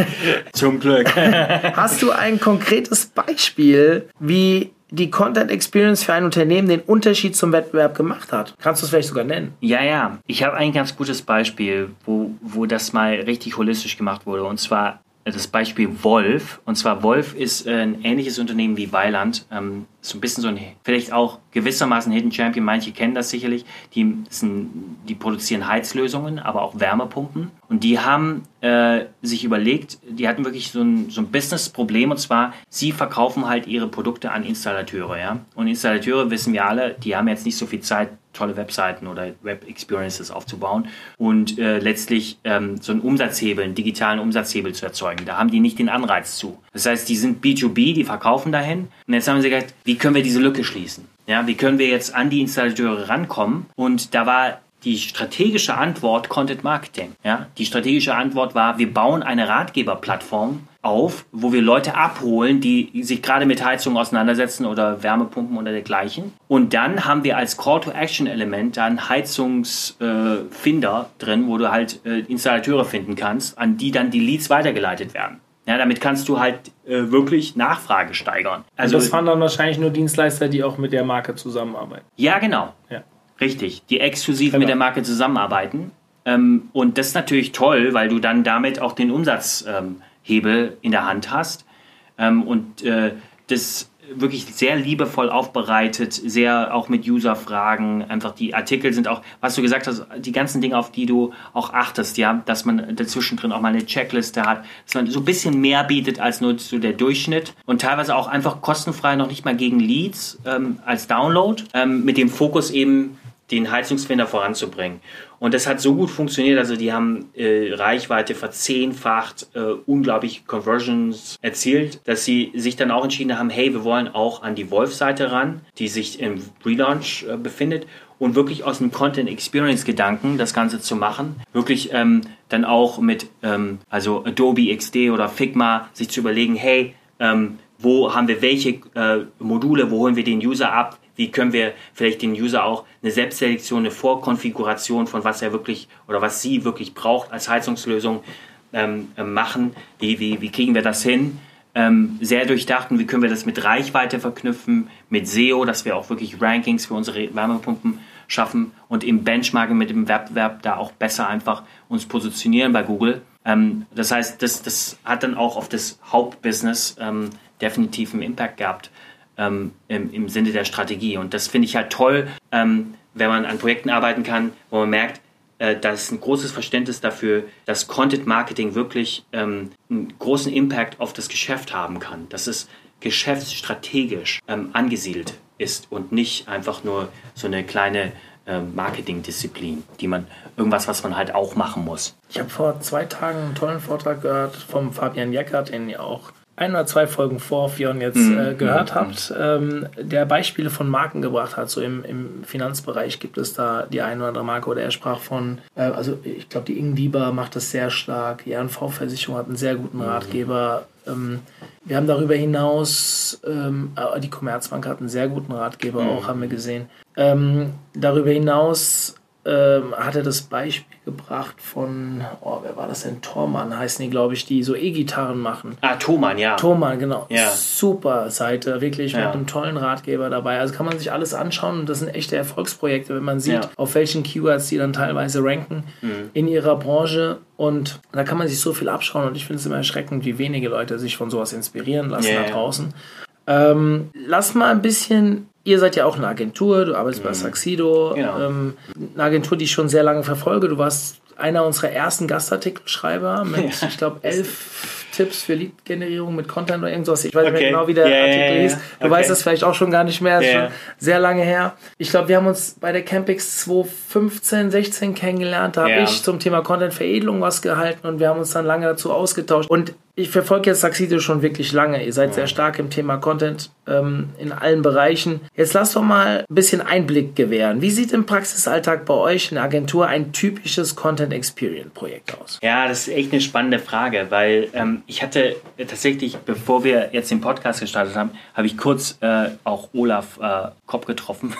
Zum Glück. Hast du ein konkretes Beispiel, wie die Content Experience für ein Unternehmen den Unterschied zum Wettbewerb gemacht hat. Kannst du es vielleicht sogar nennen? Ja, ja. Ich habe ein ganz gutes Beispiel, wo, wo das mal richtig holistisch gemacht wurde. Und zwar das Beispiel Wolf. Und zwar Wolf ist äh, ein ähnliches Unternehmen wie Weiland. Ähm, so ein bisschen so ein, vielleicht auch gewissermaßen Hidden Champion. Manche kennen das sicherlich. Die, sind, die produzieren Heizlösungen, aber auch Wärmepumpen. Und die haben äh, sich überlegt, die hatten wirklich so ein, so ein Business-Problem. Und zwar, sie verkaufen halt ihre Produkte an Installateure. Ja? Und Installateure, wissen wir alle, die haben jetzt nicht so viel Zeit, tolle Webseiten oder Web-Experiences aufzubauen und äh, letztlich ähm, so einen Umsatzhebel, einen digitalen Umsatzhebel zu erzeugen. Da haben die nicht den Anreiz zu. Das heißt, die sind B2B, die verkaufen dahin. Und jetzt haben sie gesagt, wie können wir diese Lücke schließen? Ja, wie können wir jetzt an die Installateure rankommen? Und da war die strategische Antwort Content Marketing. Ja, die strategische Antwort war, wir bauen eine Ratgeberplattform auf, wo wir Leute abholen, die sich gerade mit Heizung auseinandersetzen oder Wärmepumpen oder dergleichen. Und dann haben wir als Call-to-Action-Element dann Heizungsfinder äh, drin, wo du halt äh, Installateure finden kannst, an die dann die Leads weitergeleitet werden. Ja, damit kannst du halt äh, wirklich Nachfrage steigern. Also Und das fahren dann wahrscheinlich nur Dienstleister, die auch mit der Marke zusammenarbeiten. Ja, genau. Ja. Richtig, die exklusiv genau. mit der Marke zusammenarbeiten. Ähm, und das ist natürlich toll, weil du dann damit auch den Umsatzhebel ähm, in der Hand hast. Ähm, und äh, das wirklich sehr liebevoll aufbereitet, sehr auch mit User-Fragen. Einfach die Artikel sind auch, was du gesagt hast, die ganzen Dinge, auf die du auch achtest, ja, dass man dazwischen drin auch mal eine Checkliste hat, dass man so ein bisschen mehr bietet als nur so der Durchschnitt und teilweise auch einfach kostenfrei noch nicht mal gegen Leads ähm, als Download, ähm, mit dem Fokus eben den Heizungsfinder voranzubringen. Und das hat so gut funktioniert, also die haben äh, Reichweite verzehnfacht, äh, unglaublich Conversions erzielt, dass sie sich dann auch entschieden haben, hey, wir wollen auch an die Wolf-Seite ran, die sich im Relaunch äh, befindet und wirklich aus dem Content Experience Gedanken das Ganze zu machen, wirklich ähm, dann auch mit ähm, also Adobe XD oder Figma sich zu überlegen, hey, ähm, wo haben wir welche äh, Module, wo holen wir den User ab, wie können wir vielleicht den User auch eine Selbstselektion, eine Vorkonfiguration von was er wirklich oder was sie wirklich braucht als Heizungslösung ähm, äh, machen? Wie, wie, wie kriegen wir das hin? Ähm, sehr durchdacht und wie können wir das mit Reichweite verknüpfen, mit SEO, dass wir auch wirklich Rankings für unsere Wärmepumpen schaffen und im Benchmarking mit dem Wettbewerb da auch besser einfach uns positionieren bei Google. Ähm, das heißt, das, das hat dann auch auf das Hauptbusiness ähm, definitiv einen Impact gehabt ähm, im, im, Sinne der Strategie. Und das finde ich halt toll, ähm, wenn man an Projekten arbeiten kann, wo man merkt, äh, da ein großes Verständnis dafür, dass Content Marketing wirklich ähm, einen großen Impact auf das Geschäft haben kann, dass es geschäftsstrategisch ähm, angesiedelt ist und nicht einfach nur so eine kleine ähm, Marketingdisziplin, die man irgendwas, was man halt auch machen muss. Ich habe vor zwei Tagen einen tollen Vortrag gehört vom Fabian Jeckert, den ihr auch ein oder zwei Folgen vor Fion jetzt mhm. äh, gehört mhm. habt, ähm, der Beispiele von Marken gebracht hat. So im, im Finanzbereich gibt es da die eine oder andere Marke oder er sprach von, äh, also ich glaube, die Ingdiba macht das sehr stark. Die RNV-Versicherung hat einen sehr guten mhm. Ratgeber. Ähm, wir haben darüber hinaus, ähm, äh, die Commerzbank hat einen sehr guten Ratgeber mhm. auch, haben wir gesehen. Ähm, darüber hinaus ähm, hat er das Beispiel gebracht von, oh, wer war das denn? Tormann heißen die, glaube ich, die so E-Gitarren machen. Ah, Thomann, ja. Thomann, genau. Ja. Super Seite, wirklich ja. mit einem tollen Ratgeber dabei. Also kann man sich alles anschauen und das sind echte Erfolgsprojekte, wenn man sieht, ja. auf welchen Keywords die dann teilweise ranken mhm. in ihrer Branche. Und da kann man sich so viel abschauen und ich finde es immer erschreckend, wie wenige Leute sich von sowas inspirieren lassen yeah. da draußen. Ähm, lass mal ein bisschen Ihr seid ja auch eine Agentur, du arbeitest mhm. bei Saxido, genau. ähm, eine Agentur, die ich schon sehr lange verfolge. Du warst einer unserer ersten Gastartikelschreiber mit, ja. ich glaube, elf Tipps für Lead-Generierung mit Content oder irgendwas. Ich weiß okay. nicht genau, wie der yeah, Artikel hieß. Du okay. weißt das vielleicht auch schon gar nicht mehr. Yeah. Schon sehr lange her. Ich glaube, wir haben uns bei der Campix 2015, 16 kennengelernt. Da habe ich zum Thema Content-Veredelung was gehalten und wir haben uns dann lange dazu ausgetauscht. Und ich verfolge jetzt Saxido schon wirklich lange. Ihr seid sehr stark im Thema Content ähm, in allen Bereichen. Jetzt lasst doch mal ein bisschen Einblick gewähren. Wie sieht im Praxisalltag bei euch in der Agentur ein typisches Content Experience Projekt aus? Ja, das ist echt eine spannende Frage, weil ähm, ich hatte tatsächlich, bevor wir jetzt den Podcast gestartet haben, habe ich kurz äh, auch Olaf äh, Kopp getroffen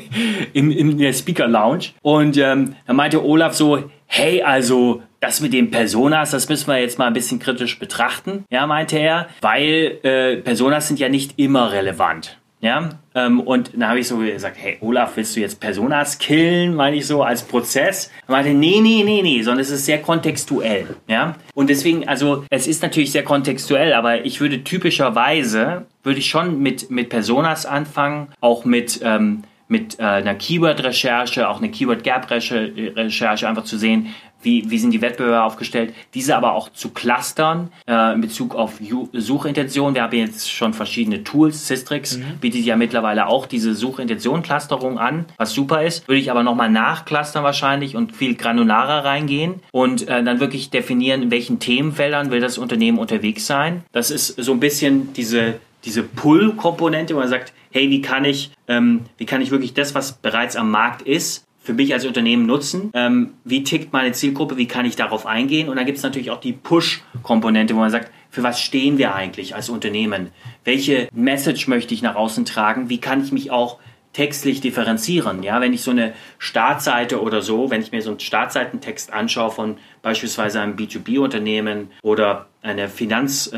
in, in der Speaker Lounge und ähm, da meinte Olaf so, hey, also das mit den Personas, das müssen wir jetzt mal ein bisschen kritisch betrachten, ja, meinte er, weil äh, Personas sind ja nicht immer relevant. Ja, ähm, und dann habe ich so gesagt, hey Olaf, willst du jetzt Personas killen, meine ich so, als Prozess? Er meinte, nee, nee, nee, nee, sondern es ist sehr kontextuell. Ja, und deswegen, also es ist natürlich sehr kontextuell, aber ich würde typischerweise, würde ich schon mit, mit Personas anfangen, auch mit, ähm, mit äh, einer Keyword-Recherche, auch eine Keyword-Gap-Recherche, einfach zu sehen, wie, wie sind die Wettbewerber aufgestellt, diese aber auch zu clustern äh, in Bezug auf Suchintention. Wir haben jetzt schon verschiedene Tools. Systrix mhm. bietet ja mittlerweile auch diese Suchintention-Clusterung an, was super ist. Würde ich aber nochmal nachclustern wahrscheinlich und viel granularer reingehen und äh, dann wirklich definieren, in welchen Themenfeldern will das Unternehmen unterwegs sein. Das ist so ein bisschen diese, diese Pull-Komponente, wo man sagt, hey, wie kann ich, ähm, wie kann ich wirklich das, was bereits am Markt ist, für mich als Unternehmen nutzen? Ähm, wie tickt meine Zielgruppe? Wie kann ich darauf eingehen? Und dann gibt es natürlich auch die Push-Komponente, wo man sagt, für was stehen wir eigentlich als Unternehmen? Welche Message möchte ich nach außen tragen? Wie kann ich mich auch textlich differenzieren. Ja, wenn ich so eine Startseite oder so, wenn ich mir so einen Startseitentext anschaue von beispielsweise einem B2B-Unternehmen oder einer Finanz-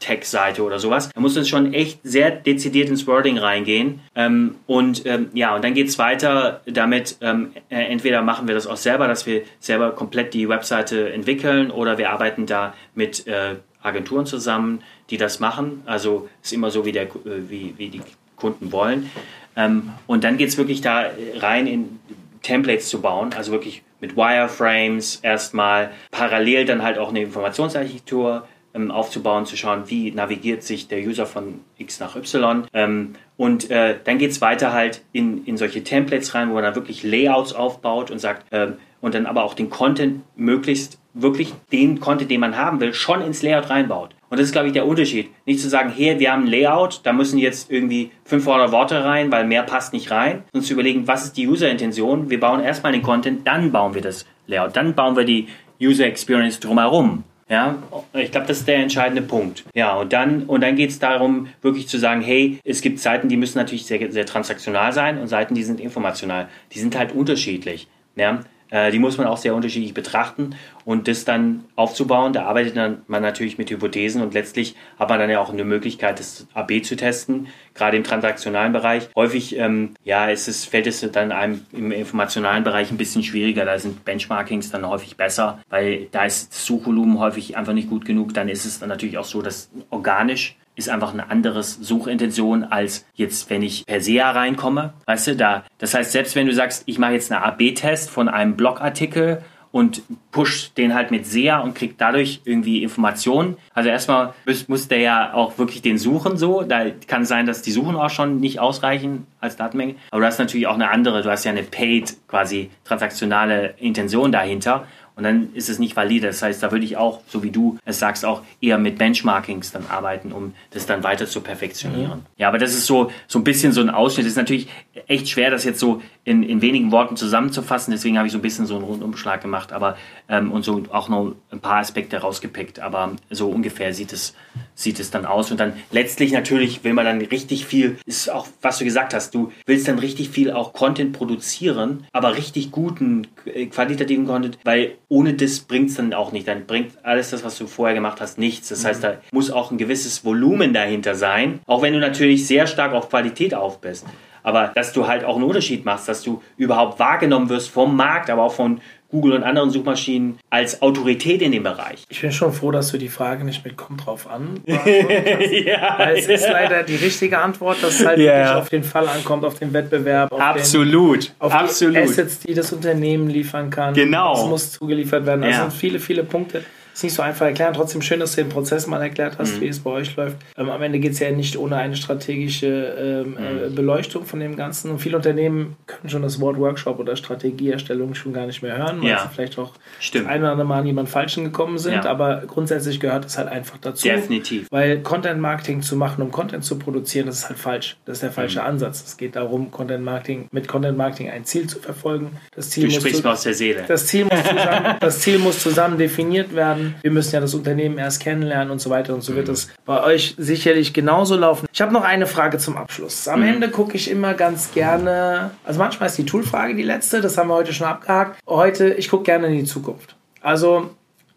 Tech-Seite oder sowas. Da muss man schon echt sehr dezidiert ins Wording reingehen. Ähm, und ähm, ja, und dann geht es weiter damit, ähm, äh, entweder machen wir das auch selber, dass wir selber komplett die Webseite entwickeln oder wir arbeiten da mit äh, Agenturen zusammen, die das machen. Also ist immer so, wie, der, äh, wie, wie die Kunden wollen. Ähm, und dann geht es wirklich da rein in Templates zu bauen, also wirklich mit Wireframes erstmal, parallel dann halt auch eine Informationsarchitektur aufzubauen, zu schauen, wie navigiert sich der User von X nach Y. Ähm, und äh, dann geht es weiter halt in, in solche Templates rein, wo man dann wirklich Layouts aufbaut und sagt, äh, und dann aber auch den Content möglichst wirklich den Content, den man haben will, schon ins Layout reinbaut. Und das ist, glaube ich, der Unterschied. Nicht zu sagen, hey, wir haben ein Layout, da müssen jetzt irgendwie 500 Worte rein, weil mehr passt nicht rein, sondern zu überlegen, was ist die User-Intention? Wir bauen erstmal den Content, dann bauen wir das Layout, dann bauen wir die User Experience drumherum. Ja, ich glaube, das ist der entscheidende Punkt. Ja, und dann, und dann geht es darum, wirklich zu sagen, hey, es gibt Seiten, die müssen natürlich sehr, sehr transaktional sein und Seiten, die sind informational. Die sind halt unterschiedlich. Ja? Äh, die muss man auch sehr unterschiedlich betrachten und das dann aufzubauen. Da arbeitet man natürlich mit Hypothesen und letztlich hat man dann ja auch eine Möglichkeit, das AB zu testen, gerade im transaktionalen Bereich. Häufig ähm, ja, ist es, fällt es dann einem im informationalen Bereich ein bisschen schwieriger. Da sind Benchmarkings dann häufig besser, weil da ist das Suchvolumen häufig einfach nicht gut genug. Dann ist es dann natürlich auch so, dass organisch ist einfach eine andere Suchintention als jetzt, wenn ich per se reinkomme. Weißt du, da, das heißt, selbst wenn du sagst, ich mache jetzt einen AB-Test von einem Blogartikel und push den halt mit SEA und kriegt dadurch irgendwie Informationen. Also erstmal muss, muss der ja auch wirklich den suchen so. Da kann sein, dass die Suchen auch schon nicht ausreichen als Datenmenge. Aber du hast natürlich auch eine andere, du hast ja eine paid quasi transaktionale Intention dahinter. Und dann ist es nicht valide. Das heißt, da würde ich auch, so wie du es sagst, auch eher mit Benchmarkings dann arbeiten, um das dann weiter zu perfektionieren. Mhm. Ja, aber das ist so, so ein bisschen so ein Ausschnitt. Das ist natürlich echt schwer, das jetzt so in, in wenigen Worten zusammenzufassen. Deswegen habe ich so ein bisschen so einen Rundumschlag gemacht, aber ähm, und so auch noch ein paar Aspekte rausgepickt. Aber so ungefähr sieht es, sieht es dann aus. Und dann letztlich natürlich will man dann richtig viel, ist auch, was du gesagt hast, du willst dann richtig viel auch Content produzieren, aber richtig guten, äh, qualitativen Content, weil ohne das bringt es dann auch nicht. Dann bringt alles das, was du vorher gemacht hast, nichts. Das heißt, da muss auch ein gewisses Volumen dahinter sein, auch wenn du natürlich sehr stark auf Qualität auf bist. Aber dass du halt auch einen Unterschied machst, dass du überhaupt wahrgenommen wirst vom Markt, aber auch von Google und anderen Suchmaschinen als Autorität in dem Bereich. Ich bin schon froh, dass du die Frage nicht mit kommt drauf an. ja, Weil es ja. ist leider die richtige Antwort, dass es halt ja. wirklich auf den Fall ankommt, auf den Wettbewerb, auf, Absolut. Den, auf Absolut. die Assets, die das Unternehmen liefern kann. Genau. Es muss zugeliefert werden. Das sind viele, viele Punkte ist nicht so einfach erklären. Trotzdem schön, dass du den Prozess mal erklärt hast, mhm. wie es bei euch läuft. Ähm, am Ende geht es ja nicht ohne eine strategische ähm, äh, mhm. Beleuchtung von dem Ganzen. Und viele Unternehmen können schon das Wort Workshop oder Strategieerstellung schon gar nicht mehr hören, weil ja. sie vielleicht auch Stimmt. ein oder andere Mal an jemand Falschen gekommen sind. Ja. Aber grundsätzlich gehört es halt einfach dazu. Definitiv. Weil Content Marketing zu machen, um Content zu produzieren, das ist halt falsch. Das ist der falsche mhm. Ansatz. Es geht darum, Content Marketing, mit Content Marketing ein Ziel zu verfolgen. Das Ziel du sprichst mir aus der Seele. Das Ziel, muss zusammen, das Ziel muss zusammen definiert werden. Wir müssen ja das Unternehmen erst kennenlernen und so weiter. Und so wird es bei euch sicherlich genauso laufen. Ich habe noch eine Frage zum Abschluss. Am mhm. Ende gucke ich immer ganz gerne, also manchmal ist die Toolfrage die letzte, das haben wir heute schon abgehakt. Heute, ich gucke gerne in die Zukunft. Also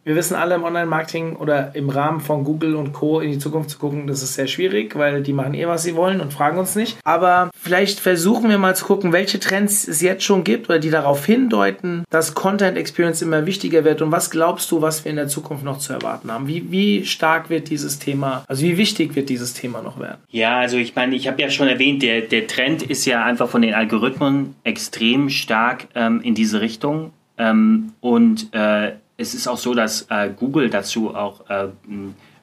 wir wissen alle im Online-Marketing oder im Rahmen von Google und Co. in die Zukunft zu gucken, das ist sehr schwierig, weil die machen eh, was sie wollen und fragen uns nicht. Aber vielleicht versuchen wir mal zu gucken, welche Trends es jetzt schon gibt oder die darauf hindeuten, dass Content Experience immer wichtiger wird. Und was glaubst du, was wir in der Zukunft noch zu erwarten haben? Wie, wie stark wird dieses Thema, also wie wichtig wird dieses Thema noch werden? Ja, also ich meine, ich habe ja schon erwähnt, der, der Trend ist ja einfach von den Algorithmen extrem stark ähm, in diese Richtung. Ähm, und äh, es ist auch so, dass äh, Google dazu auch äh,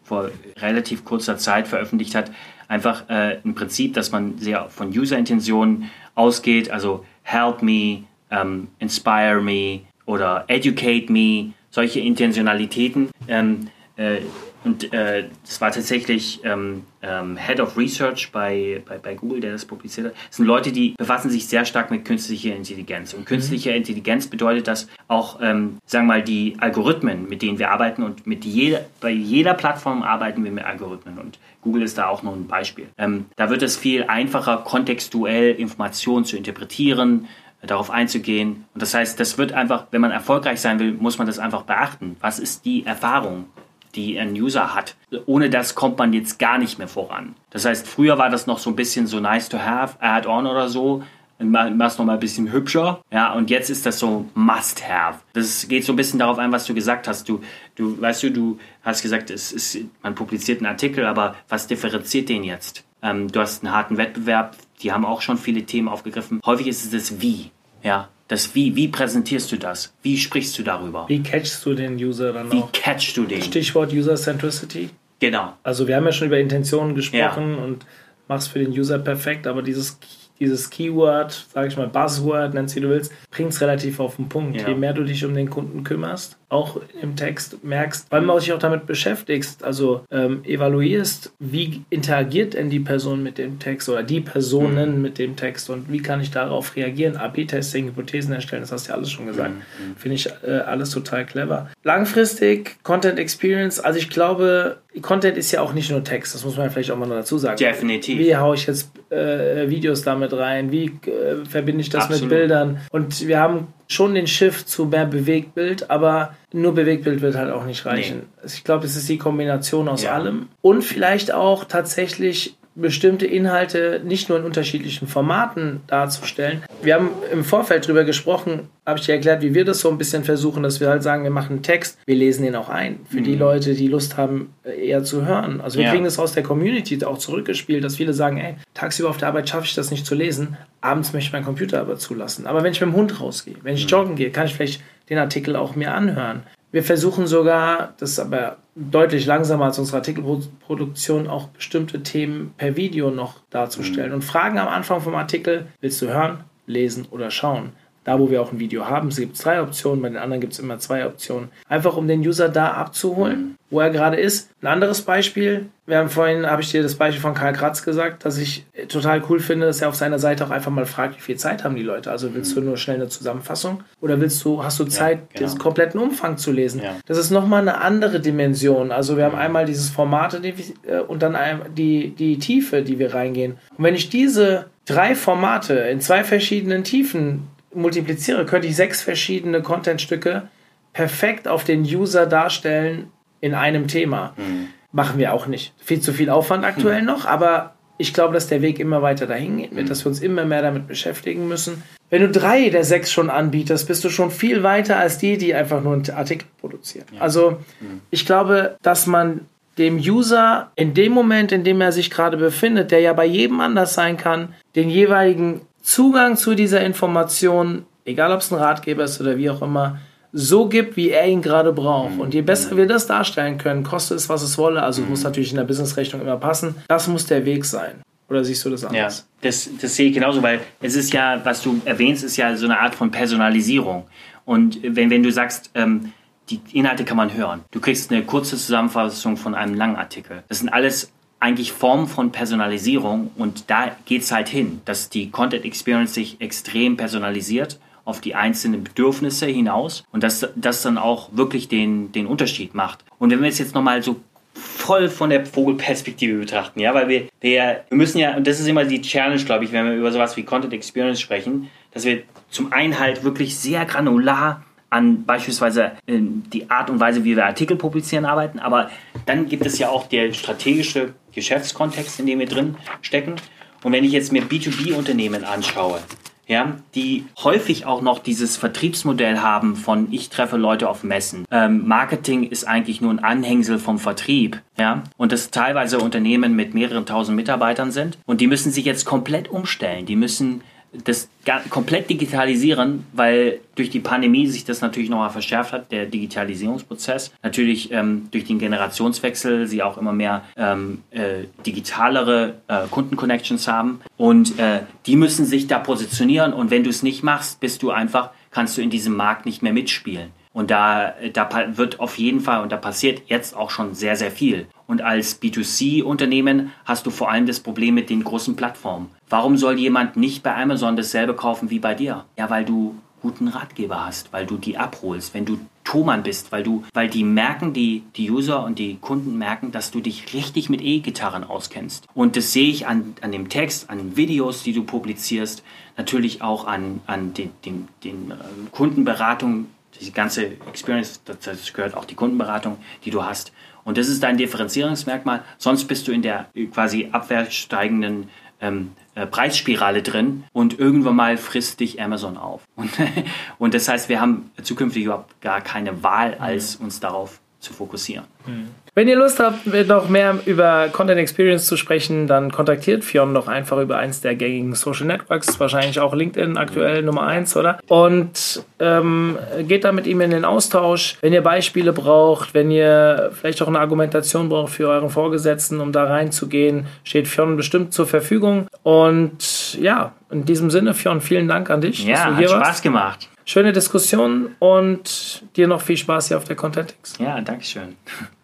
vor relativ kurzer Zeit veröffentlicht hat, einfach äh, ein Prinzip, dass man sehr von User-Intentionen ausgeht, also help me, ähm, inspire me oder educate me, solche Intentionalitäten. Ähm, äh, und äh, das war tatsächlich ähm, ähm, Head of Research bei, bei, bei, Google, der das publiziert hat. Das sind Leute, die befassen sich sehr stark mit künstlicher Intelligenz. Und künstliche mhm. Intelligenz bedeutet, dass auch, ähm, sagen wir mal, die Algorithmen, mit denen wir arbeiten und mit jeder, bei jeder Plattform arbeiten wir mit Algorithmen. Und Google ist da auch nur ein Beispiel. Ähm, da wird es viel einfacher, kontextuell Informationen zu interpretieren, darauf einzugehen. Und das heißt, das wird einfach, wenn man erfolgreich sein will, muss man das einfach beachten. Was ist die Erfahrung, die ein User hat? Ohne das kommt man jetzt gar nicht mehr voran. Das heißt, früher war das noch so ein bisschen so nice to have, add-on oder so. Machst noch mal ein bisschen hübscher, ja, und jetzt ist das so must have. Das geht so ein bisschen darauf ein, was du gesagt hast. Du, du, weißt du, du hast gesagt, es ist, man publiziert einen Artikel, aber was differenziert den jetzt? Ähm, du hast einen harten Wettbewerb, die haben auch schon viele Themen aufgegriffen. Häufig ist es das Wie. Ja, das Wie. Wie präsentierst du das? Wie sprichst du darüber? Wie catchst du den User dann Wie auch? catchst du den? Stichwort User Centricity. Genau. Also wir haben ja schon über Intentionen gesprochen ja. und machst für den User perfekt, aber dieses dieses Keyword, sage ich mal, Buzzword, nennst wie du willst, bringt es relativ auf den Punkt. Ja. Je mehr du dich um den Kunden kümmerst, auch im Text merkst, weil du dich auch damit beschäftigst, also ähm, evaluierst, wie interagiert denn die Person mit dem Text oder die Personen mhm. mit dem Text und wie kann ich darauf reagieren? AP-Testing, Hypothesen erstellen, das hast du ja alles schon gesagt. Mhm. Finde ich äh, alles total clever. Langfristig, Content Experience, also ich glaube, Content ist ja auch nicht nur Text, das muss man vielleicht auch mal dazu sagen. Definitiv. Wie haue ich jetzt äh, Videos damit rein? Wie äh, verbinde ich das Absolut. mit Bildern? Und wir haben schon den Shift zu mehr Bewegtbild, aber nur Bewegtbild wird halt auch nicht reichen. Nee. Ich glaube, es ist die Kombination aus ja. allem und vielleicht auch tatsächlich bestimmte Inhalte nicht nur in unterschiedlichen Formaten darzustellen. Wir haben im Vorfeld darüber gesprochen, habe ich dir erklärt, wie wir das so ein bisschen versuchen, dass wir halt sagen, wir machen einen Text, wir lesen den auch ein. Für mhm. die Leute, die Lust haben, eher zu hören. Also wir ja. kriegen das aus der Community auch zurückgespielt, dass viele sagen, ey, tagsüber auf der Arbeit schaffe ich das nicht zu lesen, abends möchte ich meinen Computer aber zulassen. Aber wenn ich mit dem Hund rausgehe, wenn ich mhm. joggen gehe, kann ich vielleicht den Artikel auch mir anhören. Wir versuchen sogar, das ist aber deutlich langsamer als unsere Artikelproduktion, auch bestimmte Themen per Video noch darzustellen. Mhm. Und fragen am Anfang vom Artikel, willst du hören, lesen oder schauen? Da, wo wir auch ein Video haben, es gibt drei Optionen, bei den anderen gibt es immer zwei Optionen. Einfach um den User da abzuholen, mhm. wo er gerade ist. Ein anderes Beispiel, wir haben vorhin, habe ich dir das Beispiel von Karl Kratz gesagt, dass ich total cool finde, dass er auf seiner Seite auch einfach mal fragt, wie viel Zeit haben die Leute? Also willst du nur schnell eine Zusammenfassung oder willst du, hast du Zeit, ja, genau. den kompletten Umfang zu lesen? Ja. Das ist nochmal eine andere Dimension. Also wir haben einmal dieses Formate äh, und dann die, die Tiefe, die wir reingehen. Und wenn ich diese drei Formate in zwei verschiedenen Tiefen multipliziere, könnte ich sechs verschiedene Contentstücke perfekt auf den User darstellen in einem Thema. Mhm. Machen wir auch nicht. Viel zu viel Aufwand aktuell mhm. noch, aber ich glaube, dass der Weg immer weiter dahin geht, mhm. dass wir uns immer mehr damit beschäftigen müssen. Wenn du drei der sechs schon anbietest, bist du schon viel weiter als die, die einfach nur einen Artikel produzieren. Ja. Also mhm. ich glaube, dass man dem User in dem Moment, in dem er sich gerade befindet, der ja bei jedem anders sein kann, den jeweiligen Zugang zu dieser Information, egal ob es ein Ratgeber ist oder wie auch immer, so gibt, wie er ihn gerade braucht. Mhm. Und je besser wir das darstellen können, kostet es, was es wolle, also mhm. muss natürlich in der Businessrechnung immer passen, das muss der Weg sein. Oder siehst du das anders? Ja, das, das sehe ich genauso, weil es ist ja, was du erwähnst, ist ja so eine Art von Personalisierung. Und wenn, wenn du sagst, ähm, die Inhalte kann man hören, du kriegst eine kurze Zusammenfassung von einem langen Artikel. Das sind alles eigentlich Form von Personalisierung und da geht es halt hin, dass die Content Experience sich extrem personalisiert auf die einzelnen Bedürfnisse hinaus und dass das dann auch wirklich den, den Unterschied macht. Und wenn wir es jetzt nochmal so voll von der Vogelperspektive betrachten, ja, weil wir, wir, wir müssen ja, und das ist immer die Challenge, glaube ich, wenn wir über sowas wie Content Experience sprechen, dass wir zum einen halt wirklich sehr granular an beispielsweise ähm, die Art und Weise, wie wir Artikel publizieren, arbeiten. Aber dann gibt es ja auch der strategische Geschäftskontext, in dem wir drin stecken. Und wenn ich jetzt mir B2B-Unternehmen anschaue, ja, die häufig auch noch dieses Vertriebsmodell haben von ich treffe Leute auf Messen. Ähm, Marketing ist eigentlich nur ein Anhängsel vom Vertrieb, ja, und das teilweise Unternehmen mit mehreren tausend Mitarbeitern sind und die müssen sich jetzt komplett umstellen. Die müssen das komplett digitalisieren, weil durch die Pandemie sich das natürlich nochmal verschärft hat, der Digitalisierungsprozess. Natürlich ähm, durch den Generationswechsel sie auch immer mehr ähm, äh, digitalere äh, Kundenconnections haben und äh, die müssen sich da positionieren und wenn du es nicht machst, bist du einfach, kannst du in diesem Markt nicht mehr mitspielen. Und da, da wird auf jeden Fall, und da passiert jetzt auch schon sehr, sehr viel. Und als B2C-Unternehmen hast du vor allem das Problem mit den großen Plattformen. Warum soll jemand nicht bei Amazon dasselbe kaufen wie bei dir? Ja, weil du guten Ratgeber hast, weil du die abholst, wenn du Thomann bist, weil du, weil die merken, die, die User und die Kunden merken, dass du dich richtig mit E-Gitarren auskennst. Und das sehe ich an, an dem Text, an Videos, die du publizierst, natürlich auch an, an den, den, den äh, Kundenberatungen, die ganze Experience, das gehört auch die Kundenberatung, die du hast. Und das ist dein Differenzierungsmerkmal. Sonst bist du in der quasi abwärts steigenden ähm, äh, Preisspirale drin und irgendwann mal frisst dich Amazon auf. Und, und das heißt, wir haben zukünftig überhaupt gar keine Wahl, als uns darauf zu fokussieren. Mhm. Wenn ihr Lust habt, noch mehr über Content Experience zu sprechen, dann kontaktiert Fionn doch einfach über eins der gängigen Social Networks, wahrscheinlich auch LinkedIn aktuell Nummer eins, oder? Und ähm, geht da mit ihm in den Austausch. Wenn ihr Beispiele braucht, wenn ihr vielleicht auch eine Argumentation braucht für euren Vorgesetzten, um da reinzugehen, steht Fionn bestimmt zur Verfügung. Und ja, in diesem Sinne, Fionn, vielen Dank an dich. Ja, hat Spaß warst. gemacht. Schöne Diskussion und dir noch viel Spaß hier auf der Contentix. Ja, danke schön.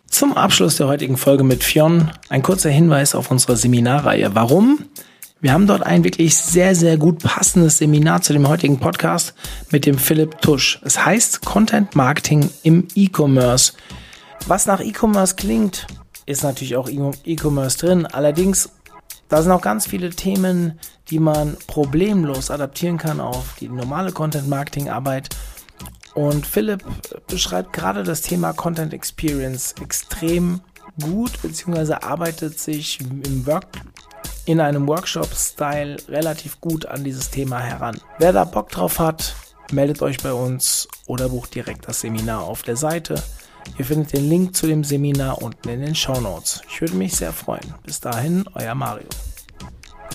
Zum Abschluss der heutigen Folge mit Fionn ein kurzer Hinweis auf unsere Seminarreihe. Warum? Wir haben dort ein wirklich sehr, sehr gut passendes Seminar zu dem heutigen Podcast mit dem Philipp Tusch. Es heißt Content Marketing im E-Commerce. Was nach E-Commerce klingt, ist natürlich auch E-Commerce drin. Allerdings, da sind auch ganz viele Themen, die man problemlos adaptieren kann auf die normale Content Marketing Arbeit und Philipp beschreibt gerade das Thema Content Experience extrem gut, beziehungsweise arbeitet sich im Work in einem Workshop-Style relativ gut an dieses Thema heran. Wer da Bock drauf hat, meldet euch bei uns oder bucht direkt das Seminar auf der Seite. Ihr findet den Link zu dem Seminar unten in den Show Notes. Ich würde mich sehr freuen. Bis dahin, euer Mario.